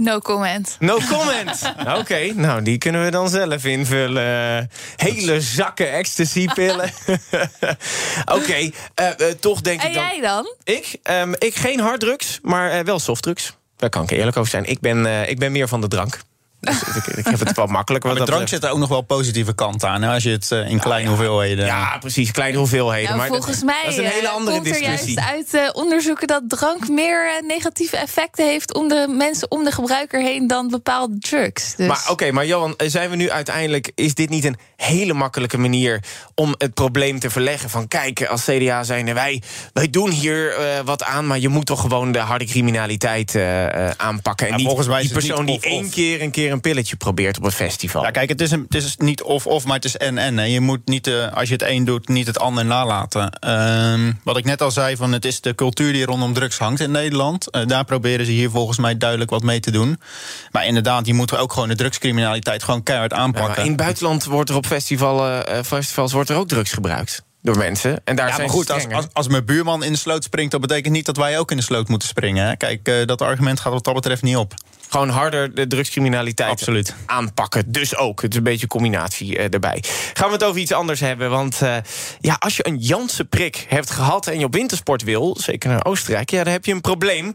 No comment. No comment. Oké, okay, nou die kunnen we dan zelf invullen. Hele zakken ecstasy-pillen. Oké, okay, uh, uh, toch denk en ik dan... jij dan? Ik? Um, ik geen harddrugs, maar uh, wel softdrugs. Daar kan ik eerlijk over zijn. Ik ben, ik ben meer van de drank. Dus ik, ik heb het wel makkelijk. Maar drank zit er ook nog wel positieve kant aan. Hè? Als je het eh, in kleine hoeveelheden... Ja, precies, kleine hoeveelheden. Nou, maar volgens dat, mij dat is een hele eh, andere komt er discussie. juist uit eh, onderzoeken dat drank meer negatieve effecten heeft om de mensen om de gebruiker heen dan bepaalde drugs. Dus Maar oké, maar Johan, zijn we nu uiteindelijk... is dit niet een hele makkelijke manier om het probleem te verleggen? Van kijk, als CDA zijn wij, wij doen hier eh, wat aan... maar je moet toch gewoon de harde criminaliteit eh, eh, aanpakken. En Ja, niet volgens mij is die het persoon die één keer een keer een pilletje probeert op een festival. Ja, kijk, het is, een, het is niet of-of, maar het is en-en. Je moet niet, eh, als je het een doet, niet het ander nalaten. Ehm, wat ik net al zei, van het is de cultuur die rondom drugs hangt in Nederland. Eh, daar proberen ze hier volgens mij duidelijk wat mee te doen. Maar inderdaad, je moet ook gewoon de drugscriminaliteit gewoon keihard aanpakken. in het buitenland wordt er op festival, eh, festivals wordt er ook drugs gebruikt door mensen. En daar ja, zijn maar goed, als, als, als mijn buurman in de sloot springt... dat betekent niet dat wij ook in de sloot moeten springen. Hè? Kijk, dat argument gaat wat dat betreft niet op. Gewoon harder de drugscriminaliteit Absoluut. aanpakken. Dus ook. Het is een beetje een combinatie eh, erbij. Gaan we het over iets anders hebben. Want eh, ja, als je een Janssen prik hebt gehad en je op wintersport wil... zeker naar Oostenrijk, ja, dan heb je een probleem.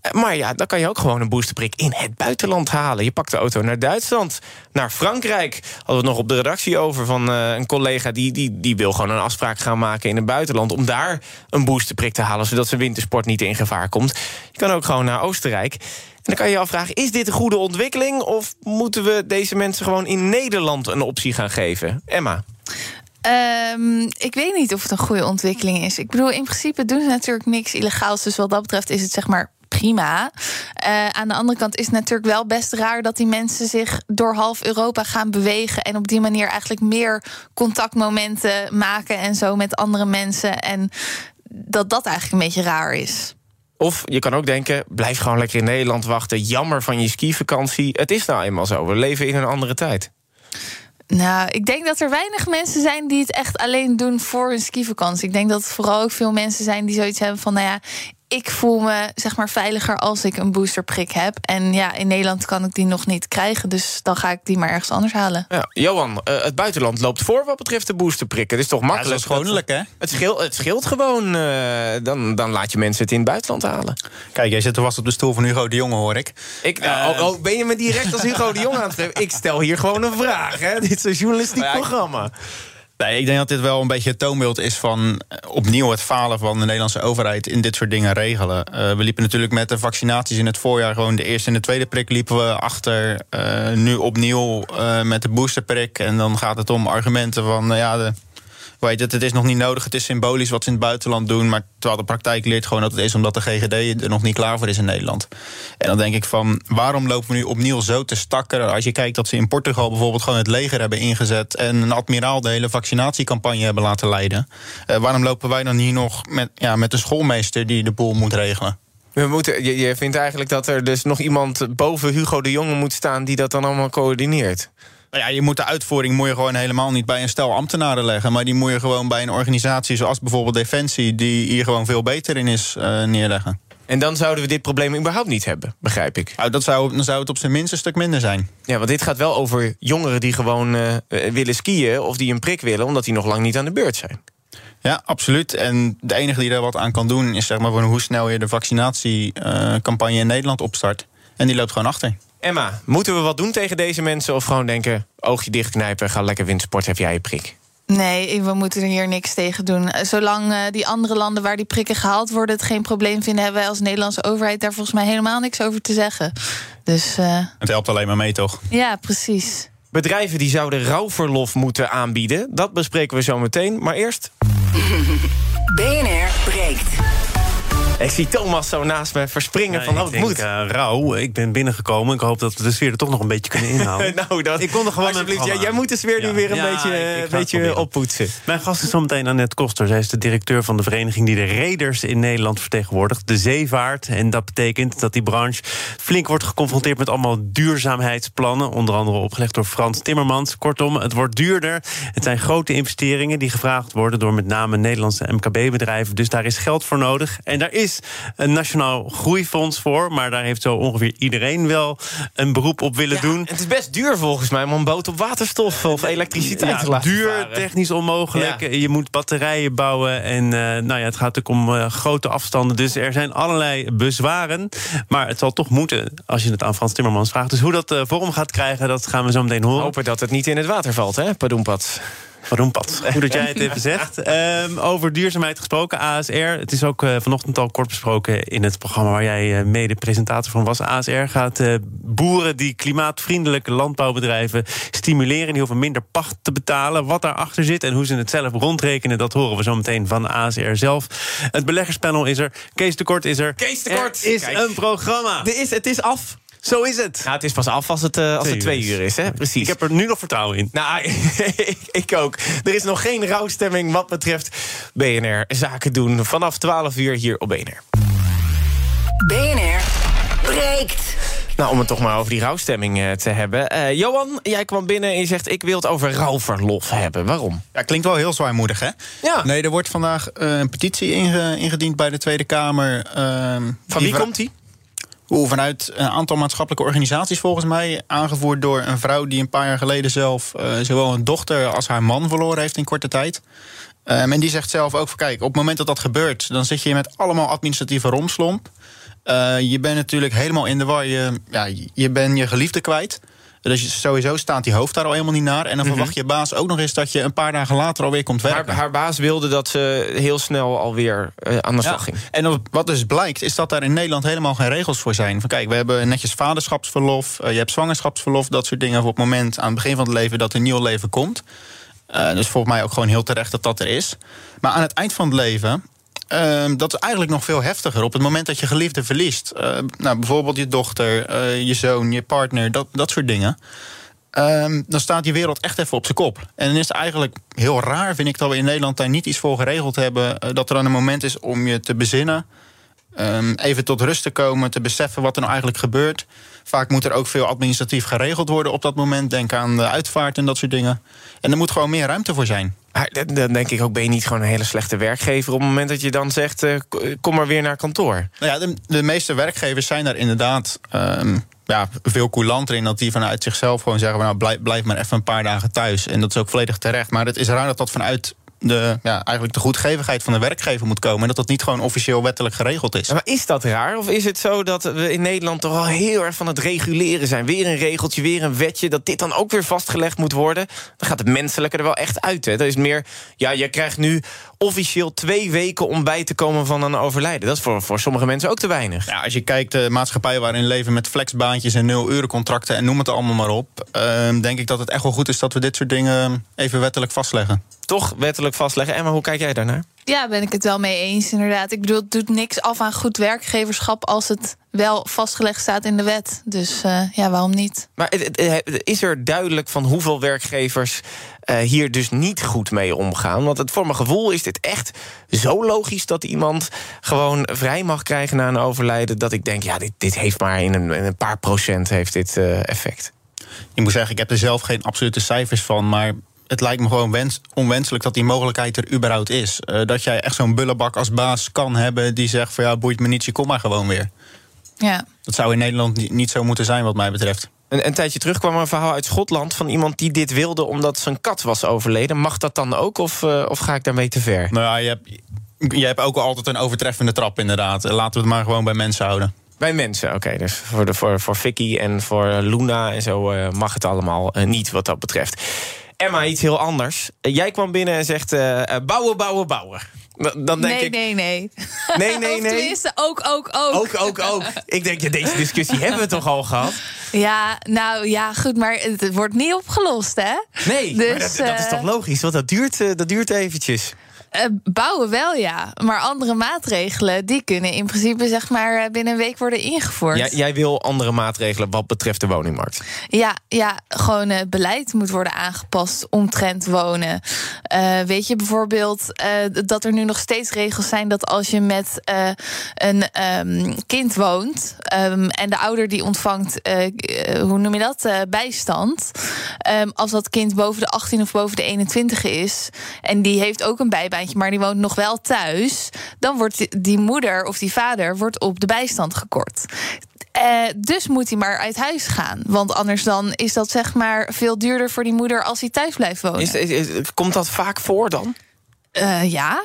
Eh, maar ja, dan kan je ook gewoon een boosterprik in het buitenland halen. Je pakt de auto naar Duitsland, naar Frankrijk. Hadden we het nog op de redactie over van een collega... Die, die, die wil gewoon een afspraak gaan maken in het buitenland... om daar een boosterprik te halen... zodat zijn wintersport niet in gevaar komt. Je kan ook gewoon naar Oostenrijk... Dan kan je je afvragen, is dit een goede ontwikkeling... of moeten we deze mensen gewoon in Nederland een optie gaan geven? Emma? Ehm, ik weet niet of het een goede ontwikkeling is. Ik bedoel, in principe doen ze natuurlijk niks illegaals. Dus wat dat betreft is het zeg maar prima. Eh, aan de andere kant is het natuurlijk wel best raar dat die mensen zich door half Europa gaan bewegen. En op die manier eigenlijk meer contactmomenten maken en zo met andere mensen. En dat dat eigenlijk een beetje raar is. Of je kan ook denken, blijf gewoon lekker in Nederland wachten. Jammer van je skivakantie. Het is nou eenmaal zo, we leven in een andere tijd. Nou, ik denk dat er weinig mensen zijn die het echt alleen doen voor hun skivakantie. Ik denk dat het vooral ook veel mensen zijn die zoiets hebben van, nou ja, ik voel me zeg maar veiliger als ik een boosterprik heb. En ja, in Nederland kan ik die nog niet krijgen, dus dan ga ik die maar ergens anders halen. Ja, Johan, eh, het buitenland loopt voor wat betreft de boosterprikken. Het is toch makkelijk? dat is hè? Het scheelt, het scheelt gewoon. eh, dan, dan laat je mensen het in het buitenland halen. Kijk, jij zit er vast op de stoel van Hugo de Jonge, hoor ik. Ik, nou, oh, oh, ben je me direct als Hugo de Jong aan het treffen? Ik stel hier gewoon een vraag. Hè? Dit is een journalistiek Nou ja, ik- programma. Nee, ik denk dat dit wel een beetje het toonbeeld is van eh, opnieuw het falen van de Nederlandse overheid in dit soort dingen regelen. Eh, we liepen natuurlijk met de vaccinaties in het voorjaar gewoon de eerste en de tweede prik liepen we achter. Eh, nu opnieuw met de boosterprik. En dan gaat het om argumenten van ja, de. Weet het, is nog niet nodig, het is symbolisch wat ze in het buitenland doen. Maar terwijl de praktijk leert gewoon dat het is omdat de GGD er nog niet klaar voor is in Nederland. En dan denk ik van, waarom lopen we nu opnieuw zo te stakkeren? Als je kijkt dat ze in Portugal bijvoorbeeld gewoon het leger hebben ingezet... en een admiraal de hele vaccinatiecampagne hebben laten leiden. Eh, waarom lopen wij dan hier nog met, ja, met een schoolmeester die de boel moet regelen? We moeten, je, je vindt eigenlijk dat er dus nog iemand boven Hugo de Jonge moet staan... die dat dan allemaal coördineert? Nou ja, je moet de uitvoering moet je gewoon helemaal niet bij een stel ambtenaren leggen. Maar die moet je gewoon bij een organisatie zoals bijvoorbeeld Defensie, die hier gewoon veel beter in is, eh, neerleggen. En dan zouden we dit probleem überhaupt niet hebben, begrijp ik. Nou, dat zou, dan zou het op zijn minst een stuk minder zijn. Ja, want dit gaat wel over jongeren die gewoon eh, eh, willen skiën... of die een prik willen, omdat die nog lang niet aan de beurt zijn. Ja, absoluut. En de enige die daar wat aan kan doen is zeg maar hoe snel je de vaccinatiecampagne in Nederland opstart. En die loopt gewoon achter. Emma, moeten we wat doen tegen deze mensen... of gewoon denken, oogje dichtknijpen, ga lekker wintersport, heb jij je prik? Nee, we moeten er hier niks tegen doen. Eh, Zolang eh, die andere landen waar die prikken gehaald worden het geen probleem vinden, hebben wij als Nederlandse overheid daar volgens mij helemaal niks over te zeggen. Dus eh, Het helpt alleen maar mee, toch? ja, precies. Bedrijven die zouden rouwverlof moeten aanbieden, dat bespreken we zo meteen. Maar eerst, BNR breekt. Ik zie Thomas zo naast me verspringen Ja, van, oh, het denk, moet. eh, rauw. Ik ben binnengekomen. Ik hoop dat we de sfeer er toch nog een beetje kunnen inhouden. nou, dat, ik kon er gewoon met alsjeblieft, het jij, moet de sfeer nu Ja. weer een Ja, beetje, ik- ik eh, beetje oppoetsen. Mijn gast is zometeen Annette Koster. Zij is de directeur van de vereniging die de reders in Nederland vertegenwoordigt. De zeevaart. En dat betekent dat die branche flink wordt geconfronteerd met allemaal duurzaamheidsplannen. Onder andere opgelegd door Frans Timmermans. Kortom, het wordt duurder. Het zijn grote investeringen die gevraagd worden door met name Nederlandse MKB-bedrijven. Dus daar is geld voor nodig. En daar is is een nationaal groeifonds voor. Maar daar heeft zo ongeveer iedereen wel een beroep op willen doen. Het is best duur volgens mij om een boot op waterstof of elektriciteit te Ja, laten duur, varen. technisch onmogelijk. Ja. Je moet batterijen bouwen. En eh, nou ja, het gaat ook om eh, grote afstanden. Dus er zijn allerlei bezwaren. Maar het zal toch moeten als je het aan Frans Timmermans vraagt. Dus hoe dat eh, vorm gaat krijgen, dat gaan we zo meteen horen. Hopen dat het niet in het water valt, hè, Padoenpad. Padoenpad. Goed dat jij het even zegt. Ehm, over duurzaamheid gesproken, ASR. Het is ook eh, vanochtend al kort besproken in het programma waar jij eh, mede-presentator van was. ASR gaat eh, boeren die klimaatvriendelijke landbouwbedrijven stimuleren. Die hoeven minder pacht te betalen. Wat daarachter zit en hoe ze het zelf rondrekenen, dat horen we zo meteen van ASR zelf. Het beleggerspanel is er. Kees de Kort is er. Kees de Kort! Er is Kijk. een programma. Er is, het is af. Zo is het. Nou, het is pas af als het, eh, als het twee uur is, hè? Precies. Ik heb er nu nog vertrouwen in. Nou, ik, ik ook. Er is nog geen rouwstemming wat betreft BNR Zaken doen. Vanaf 12 uur hier op BNR. BNR breekt. Nou, om het toch maar over die rouwstemming eh, te hebben. Eh, Johan, jij kwam binnen en je zegt... ik wil het over rouwverlof hebben. Waarom? Ja, klinkt wel heel zwaarmoedig, hè? Ja. Nee, er wordt vandaag een petitie inge- ingediend bij de Tweede Kamer. ehm, Van wie komt die? Vanuit een aantal maatschappelijke organisaties volgens mij. Aangevoerd door een vrouw die een paar jaar geleden zelf... eh, zowel een dochter als haar man verloren heeft in korte tijd. Ehm, en die zegt zelf ook van kijk, op het moment dat dat gebeurt... dan zit je met allemaal administratieve romslomp. Eh, je bent natuurlijk helemaal in de war. Je, ja, je bent je geliefde kwijt. Dus sowieso staat die hoofd daar al helemaal niet naar. En dan verwacht je baas ook nog eens dat je een paar dagen later alweer komt werken. Haar, haar baas wilde dat ze heel snel alweer eh, aan de slag Ja. ging. En wat- dus blijkt, is dat daar in Nederland helemaal geen regels voor zijn. Van kijk, we hebben netjes vaderschapsverlof, eh, je hebt zwangerschapsverlof, dat soort dingen. Voor op het moment aan het begin van het leven dat een nieuw leven komt. Eh, dus volgens mij ook gewoon heel terecht dat dat er is. Maar aan het eind van het leven. Ehm, dat is eigenlijk nog veel heftiger. Op het moment dat je geliefde verliest. eh, nou, bijvoorbeeld je dochter, eh, je zoon, je partner, dat, dat soort dingen. Ehm, dan staat die wereld echt even op zijn kop. En dan is het eigenlijk heel raar, vind ik, dat we in Nederland daar niet iets voor geregeld hebben. eh, dat er dan een moment is om je te bezinnen. ehm, even tot rust te komen, te beseffen wat er nou eigenlijk gebeurt. Vaak moet er ook veel administratief geregeld worden op dat moment. Denk aan de uitvaart en dat soort dingen. En er moet gewoon meer ruimte voor zijn. Dan- denk ik ook, ben je niet gewoon een hele slechte werkgever... op het moment dat je dan zegt, eh, k- kom maar weer naar kantoor? Nou ja, de, de meeste werkgevers zijn daar inderdaad ehm, ja, veel coulanter in. Dat die vanuit zichzelf gewoon zeggen: nou, blijf, blijf maar even een paar dagen thuis. En dat is ook volledig terecht. Maar het is raar dat dat vanuit de, ja, eigenlijk de goedgevigheid van de werkgever moet komen. En dat dat niet gewoon officieel wettelijk geregeld is. Maar is dat raar? Of is het zo dat we in Nederland toch al heel erg van het reguleren zijn? Weer een regeltje, weer een wetje, dat dit dan ook weer vastgelegd moet worden? Dan gaat het menselijke er wel echt uit. Hè? Dat is meer, ja, je krijgt nu officieel twee weken om bij te komen van een overlijden. Dat is voor, voor sommige mensen ook te weinig. Ja, als je kijkt, de maatschappij waarin leven met flexbaantjes en nul-urencontracten en noem het allemaal maar op. ehm, denk ik dat het echt wel goed is dat we dit soort dingen even wettelijk vastleggen. Toch wettelijk vastleggen. Emma, hoe kijk jij daarnaar? Ja, ben ik het wel mee eens, inderdaad. Ik bedoel, het doet niks af aan goed werkgeverschap als het wel vastgelegd staat in de wet. Dus eh, ja, waarom niet? Maar is er duidelijk van hoeveel werkgevers eh, hier dus niet goed mee omgaan? Want het, voor mijn gevoel is dit echt zo logisch dat iemand gewoon vrij mag krijgen na een overlijden. Dat ik denk, ja, dit, dit heeft maar in een, in een paar procent heeft dit eh, effect. Ik moet zeggen, ik heb er zelf geen absolute cijfers van, maar het lijkt me gewoon wens, onwenselijk dat die mogelijkheid er überhaupt is. Eh, dat jij echt zo'n bullebak als baas kan hebben die zegt van ja, boeit me niet, je kom maar gewoon weer. Ja. Dat zou in Nederland niet- niet zo moeten zijn wat mij betreft. Een, een tijdje terug kwam er een verhaal uit Schotland van iemand die dit wilde omdat zijn kat was overleden. Mag dat dan ook of, eh, of ga ik daarmee te ver? Nou ja, je hebt, je hebt ook altijd een overtreffende trap inderdaad. Laten we het maar gewoon bij mensen houden. Bij mensen, oké. dus voor, de, voor, voor Vicky en voor Luna en zo eh, mag het allemaal eh, niet wat dat betreft. Emma, iets heel anders. Eh, jij kwam binnen en zegt eh, eh, bouwen, bouwen, bouwen. Dan denk nee, ik... nee, nee. Nee, nee, nee. tenminste, ook, ook, ook. Ook, ook, ook. Ik denk, ja, deze discussie hebben we toch al gehad? Ja, nou ja, goed, maar het wordt niet opgelost, hè? Nee, Dus, maar dat, dat is toch logisch? Want dat duurt, dat duurt eventjes. Eh, bouwen wel, ja. Maar andere maatregelen, die kunnen in principe zeg maar eh, binnen een week worden ingevoerd. Jij, jij wil andere maatregelen wat betreft de woningmarkt. Ja, ja, gewoon het beleid moet worden aangepast omtrent wonen. Eh, weet je bijvoorbeeld eh, dat er nu nog steeds regels zijn dat als je met eh, een ehm, kind woont ehm, en de ouder die ontvangt, eh, eh, hoe noem je dat, Eh, bijstand. Ehm, als dat kind boven de 18 of boven de 21 is en die heeft ook een bijbaantje baantje, maar die woont nog wel thuis, dan wordt die- die moeder of die vader wordt op de bijstand gekort. Eh, dus moet hij maar uit huis gaan. Want anders dan is dat zeg maar veel duurder voor die moeder als hij thuis blijft wonen. Is, is- is- komt dat vaak voor dan? Eh, ja.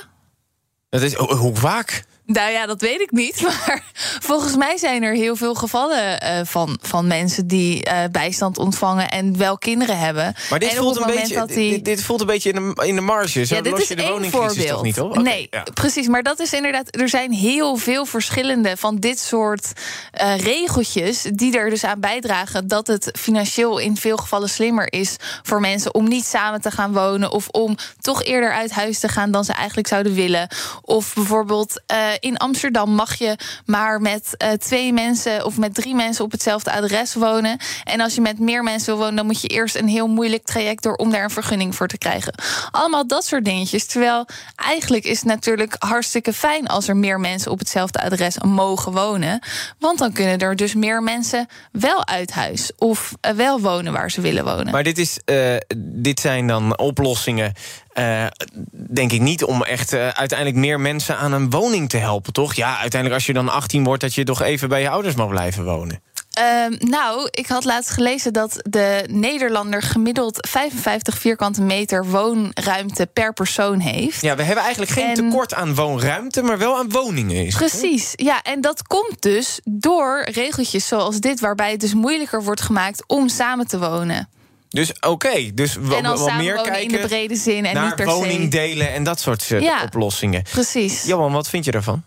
Dat is, ho- hoe vaak? Nou ja, dat weet ik niet. Maar volgens mij zijn er heel veel gevallen eh, van, van mensen die eh, bijstand ontvangen en wel kinderen hebben. Maar dit voelt een beetje, die- dit, dit voelt een beetje in de, in de marge. Zo ja, dit los is je de woningcrisis voorbeeld. toch niet, nee, ja. precies. Maar dat is inderdaad. Er zijn heel veel verschillende van dit soort eh, regeltjes. die er dus aan bijdragen dat het financieel in veel gevallen slimmer is voor mensen om niet samen te gaan wonen. of om toch eerder uit huis te gaan dan ze eigenlijk zouden willen. Of bijvoorbeeld in Amsterdam mag je maar met eh, twee mensen of met drie mensen op hetzelfde adres wonen. En als je met meer mensen wil wonen, dan moet je eerst een heel moeilijk traject door om daar een vergunning voor te krijgen. Allemaal dat soort dingetjes. Terwijl eigenlijk is het natuurlijk hartstikke fijn als er meer mensen op hetzelfde adres mogen wonen. Want dan kunnen er dus meer mensen wel uit huis of eh, wel wonen waar ze willen wonen. Maar dit, is, eh, dit zijn dan oplossingen, eh, denk ik niet... om echt eh, uiteindelijk meer mensen aan een woning te helpen, toch? Ja, uiteindelijk als je dan 18 wordt... dat je toch even bij je ouders mag blijven wonen. Ehm, nou, ik had laatst gelezen dat de Nederlander gemiddeld 55 vierkante meter woonruimte per persoon heeft. Ja, we hebben eigenlijk geen En- tekort aan woonruimte... maar wel aan woningen. Is het? Precies, ja, en dat komt dus door regeltjes zoals dit, waarbij het dus moeilijker wordt gemaakt om samen te wonen. Dus oké, dus we- En dan wat meer samenwonen in kijken... de brede zin en naar niet per se- woningdelen en dat soort eh, Ja. oplossingen. Precies. Johan, wat vind je daarvan?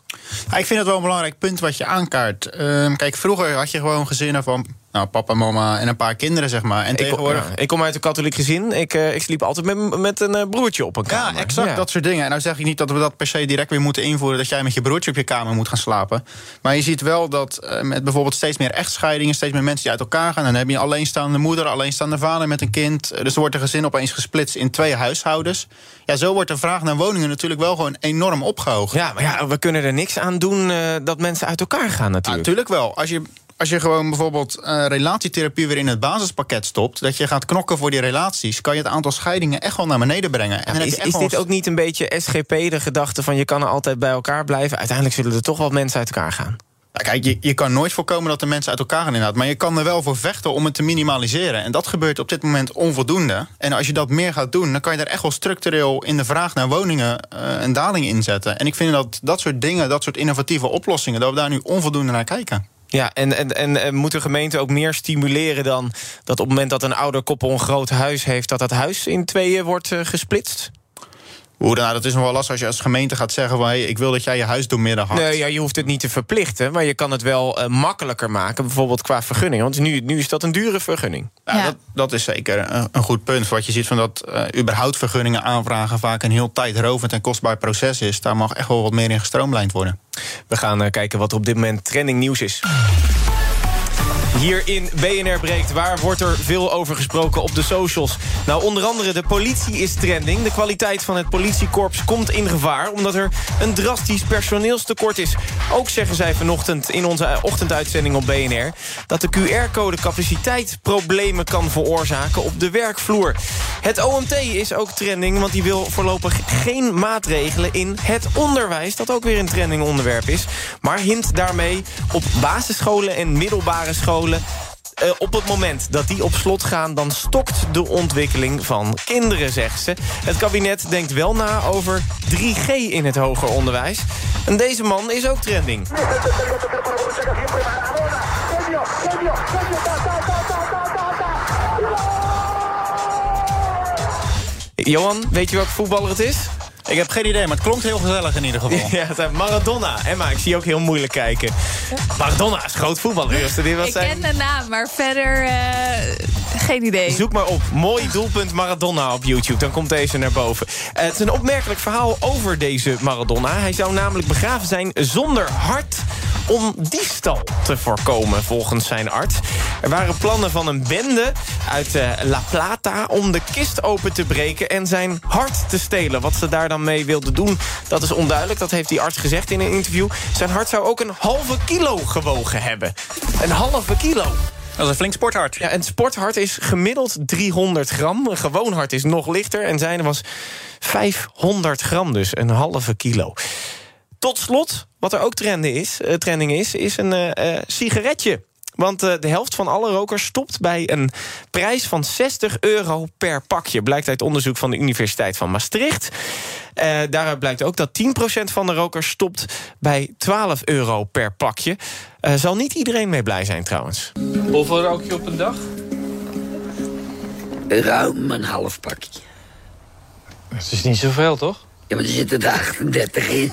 Ja, ik vind het wel een belangrijk punt wat je aankaart. Ehm, kijk, vroeger had je gewoon gezinnen van nou, papa, mama en een paar kinderen, zeg maar. En Ik, kom- tegenwoordig... ja, ik kom uit een katholiek gezin. Ik, eh, ik sliep altijd met, met een eh, broertje op een kamer. Ja, exact dat soort dingen. En nou zeg ik niet dat we dat per se direct weer moeten invoeren... dat jij met je broertje op je kamer moet gaan slapen. Maar je ziet wel dat eh, met bijvoorbeeld steeds meer echtscheidingen... steeds meer mensen die uit elkaar gaan... dan heb je een alleenstaande moeder, alleenstaande vader met een kind. Dus er wordt een gezin opeens gesplitst in twee huishoudens. Ja, zo wordt de vraag naar woningen natuurlijk wel gewoon enorm opgehoogd. Ja, maar ja, we kunnen er niks aan doen dat mensen uit elkaar gaan natuurlijk. natuurlijk wel. Als je, als je gewoon bijvoorbeeld eh, relatietherapie weer in het basispakket stopt... dat je gaat knokken voor die relaties... kan je het aantal scheidingen echt wel naar beneden brengen. En is is dit ook niet een beetje SGP, de gedachte van je kan er altijd bij elkaar blijven? Uiteindelijk zullen er toch wel mensen uit elkaar gaan. Ja, kijk, je, je kan nooit voorkomen dat de mensen uit elkaar gaan inderdaad. Maar je kan er wel voor vechten om het te minimaliseren. En dat gebeurt op dit moment onvoldoende. En als je dat meer gaat doen, dan kan je er echt wel structureel in de vraag naar woningen eh, een daling inzetten. En ik vind dat dat soort dingen, dat soort innovatieve oplossingen, dat we daar nu onvoldoende naar kijken. Ja, en, en, en moet de gemeente ook meer stimuleren dan dat op het moment dat een ouder koppel een groot huis heeft, dat dat huis in tweeën wordt eh, gesplitst? Hoe dan, nou, dat is nog wel lastig als je als gemeente gaat zeggen van hey, ik wil dat jij je huis doormidden hakt. Nee, ja, je hoeft het niet te verplichten, maar je kan het wel eh, makkelijker maken, bijvoorbeeld qua vergunning. Want nu, nu is dat een dure vergunning. Ja, Dat, dat is zeker een, een goed punt. Wat je ziet van dat eh, überhaupt vergunningen aanvragen vaak een heel tijdrovend en kostbaar proces is. Daar mag echt wel wat meer in gestroomlijnd worden. We gaan eh, kijken wat er op dit moment trending nieuws is. Hier in BNR Breekt, waar wordt er veel over gesproken op de socials? Nou, onder andere de politie is trending. De kwaliteit van het politiekorps komt in gevaar... omdat er een drastisch personeelstekort is. Ook zeggen zij vanochtend in onze ochtenduitzending op BNR... dat de QR-code capaciteit problemen kan veroorzaken op de werkvloer. Het OMT is ook trending, want die wil voorlopig geen maatregelen in het onderwijs... dat ook weer een trending onderwerp is. Maar hint daarmee op basisscholen en middelbare scholen... Eh, op het moment dat die op slot gaan... dan stokt de ontwikkeling van kinderen, zegt ze. Het kabinet denkt wel na over 3G in het hoger onderwijs. En deze man is ook trending. Johan, weet je welke voetballer het is? Ik heb geen idee, maar het klonk heel gezellig in ieder geval. Ja, het is Maradona. Emma, ik zie je ook heel moeilijk kijken. Maradona is groot voetballer. Eerste, dit was Ik zijn... ken de naam, maar verder eh, geen idee. Zoek maar op. Mooi doelpunt Maradona op YouTube. Dan komt deze naar boven. Eh, het is een opmerkelijk verhaal over deze Maradona. Hij zou namelijk begraven zijn zonder hart om diefstal te voorkomen, volgens zijn arts. Er waren plannen van een bende uit eh, La Plata om de kist open te breken en zijn hart te stelen. Wat ze daar dan mee wilden doen, dat is onduidelijk. Dat heeft die arts gezegd in een interview. Zijn hart zou ook een halve kilo gewogen hebben. Een halve kilo. Dat is een flink sporthart. Ja, en sporthart is gemiddeld 300 gram. Een gewoon hart is nog lichter. En zijne was 500 gram, dus een halve kilo. Tot slot, wat er ook trending is, uh, trending is, is een uh, sigaretje. Want de helft van alle rokers stopt bij een prijs van 60 euro per pakje. Blijkt uit onderzoek van de Universiteit van Maastricht. Uh, daaruit blijkt ook dat 10% van de rokers stopt bij 12 euro per pakje. Uh, zal niet iedereen mee blij zijn trouwens. Hoeveel rook je op een dag? Ruim een half pakje. Dat is niet zoveel, toch? Ja, maar er zitten er 38 in.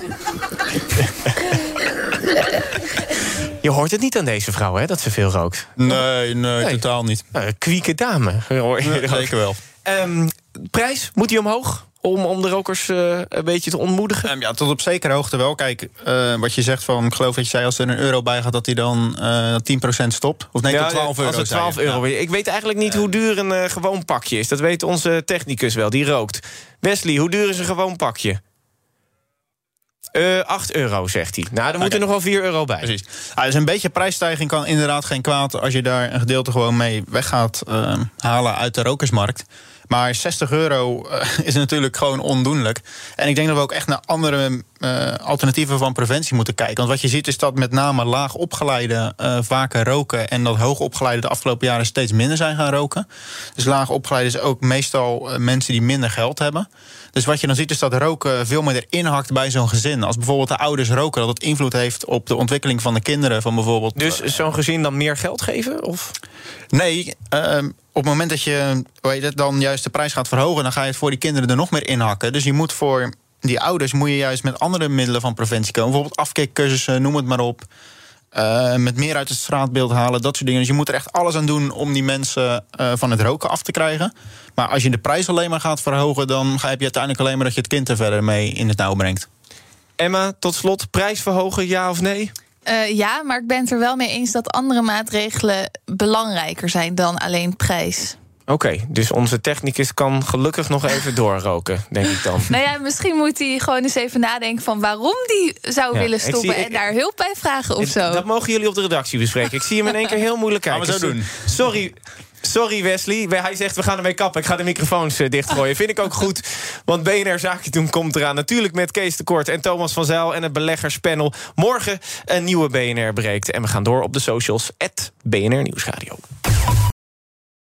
Je hoort het niet aan deze vrouw, hè, dat ze veel rookt. Nee, nee, nee. totaal niet. Uh, kwieke dame. Nee, zeker wel. Um, prijs, moet die omhoog? Om, om de rokers uh, een beetje te ontmoedigen? Um, ja, tot op zekere hoogte wel. Kijk, uh, wat je zegt van, ik geloof dat je zei... als er een euro bij gaat, dat hij dan uh, 10% stopt. Of nee, ja, tot 12 euro. Als het 12 euro. Ja. Ik weet eigenlijk niet hoe duur een gewoon pakje is. Dat weet onze technicus wel, die rookt. Wesley, hoe duur is een gewoon pakje? Uh, 8 euro, zegt hij. Nou, dan okay. moet er nog wel 4 euro bij. Precies. Ah, dus een beetje prijsstijging kan inderdaad geen kwaad... als je daar een gedeelte gewoon mee weg gaat uh, halen uit de rokersmarkt. Maar 60 euro uh, is natuurlijk gewoon ondoenlijk. En ik denk dat we ook echt naar andere uh, alternatieven van preventie moeten kijken. Want wat je ziet is dat met name laag opgeleide uh, vaker roken... en dat hoog opgeleide de afgelopen jaren steeds minder zijn gaan roken. Dus laag opgeleide is ook meestal mensen die minder geld hebben. Dus wat je dan ziet is dat roken veel meer inhakt bij zo'n gezin. Als bijvoorbeeld de ouders roken, dat het invloed heeft op de ontwikkeling van de kinderen. Van bijvoorbeeld, dus zo'n gezin dan meer geld geven? Of? Nee, uh, op het moment dat je weet het, dan juist de prijs gaat verhogen... dan ga je het voor die kinderen er nog meer inhakken. Dus je moet voor die ouders moet je juist met andere middelen van preventie komen. Bijvoorbeeld afkeekcursussen, noem het maar op. Uh, met meer uit het straatbeeld halen, dat soort dingen. Dus je moet er echt alles aan doen om die mensen uh, van het roken af te krijgen. Maar als je de prijs alleen maar gaat verhogen... dan heb je uiteindelijk alleen maar dat je het kind er verder mee in het nauw brengt. Emma, tot slot, prijs verhogen, ja of nee? Uh, ja, maar ik ben het er wel mee eens dat andere maatregelen belangrijker zijn dan alleen prijs. Oké, okay, dus onze technicus kan gelukkig nog even doorroken, denk ik dan. Nou ja, misschien moet hij gewoon eens even nadenken van waarom die zou ja, willen stoppen zie, ik, en daar hulp bij vragen of ik, zo. Dat mogen jullie op de redactie bespreken. Ik zie hem in één keer heel moeilijk kijken. Gaan we zo doen. Sorry. Sorry Wesley, hij zegt we gaan ermee kappen. Ik ga de microfoons uh, dichtgooien. Vind ik ook goed, want BNR Zaakje Doen komt eraan. Natuurlijk met Kees de Kort en Thomas van Zijl en het beleggerspanel. Morgen een nieuwe BNR breekt. En we gaan door op de socials. BNR Nieuwsradio.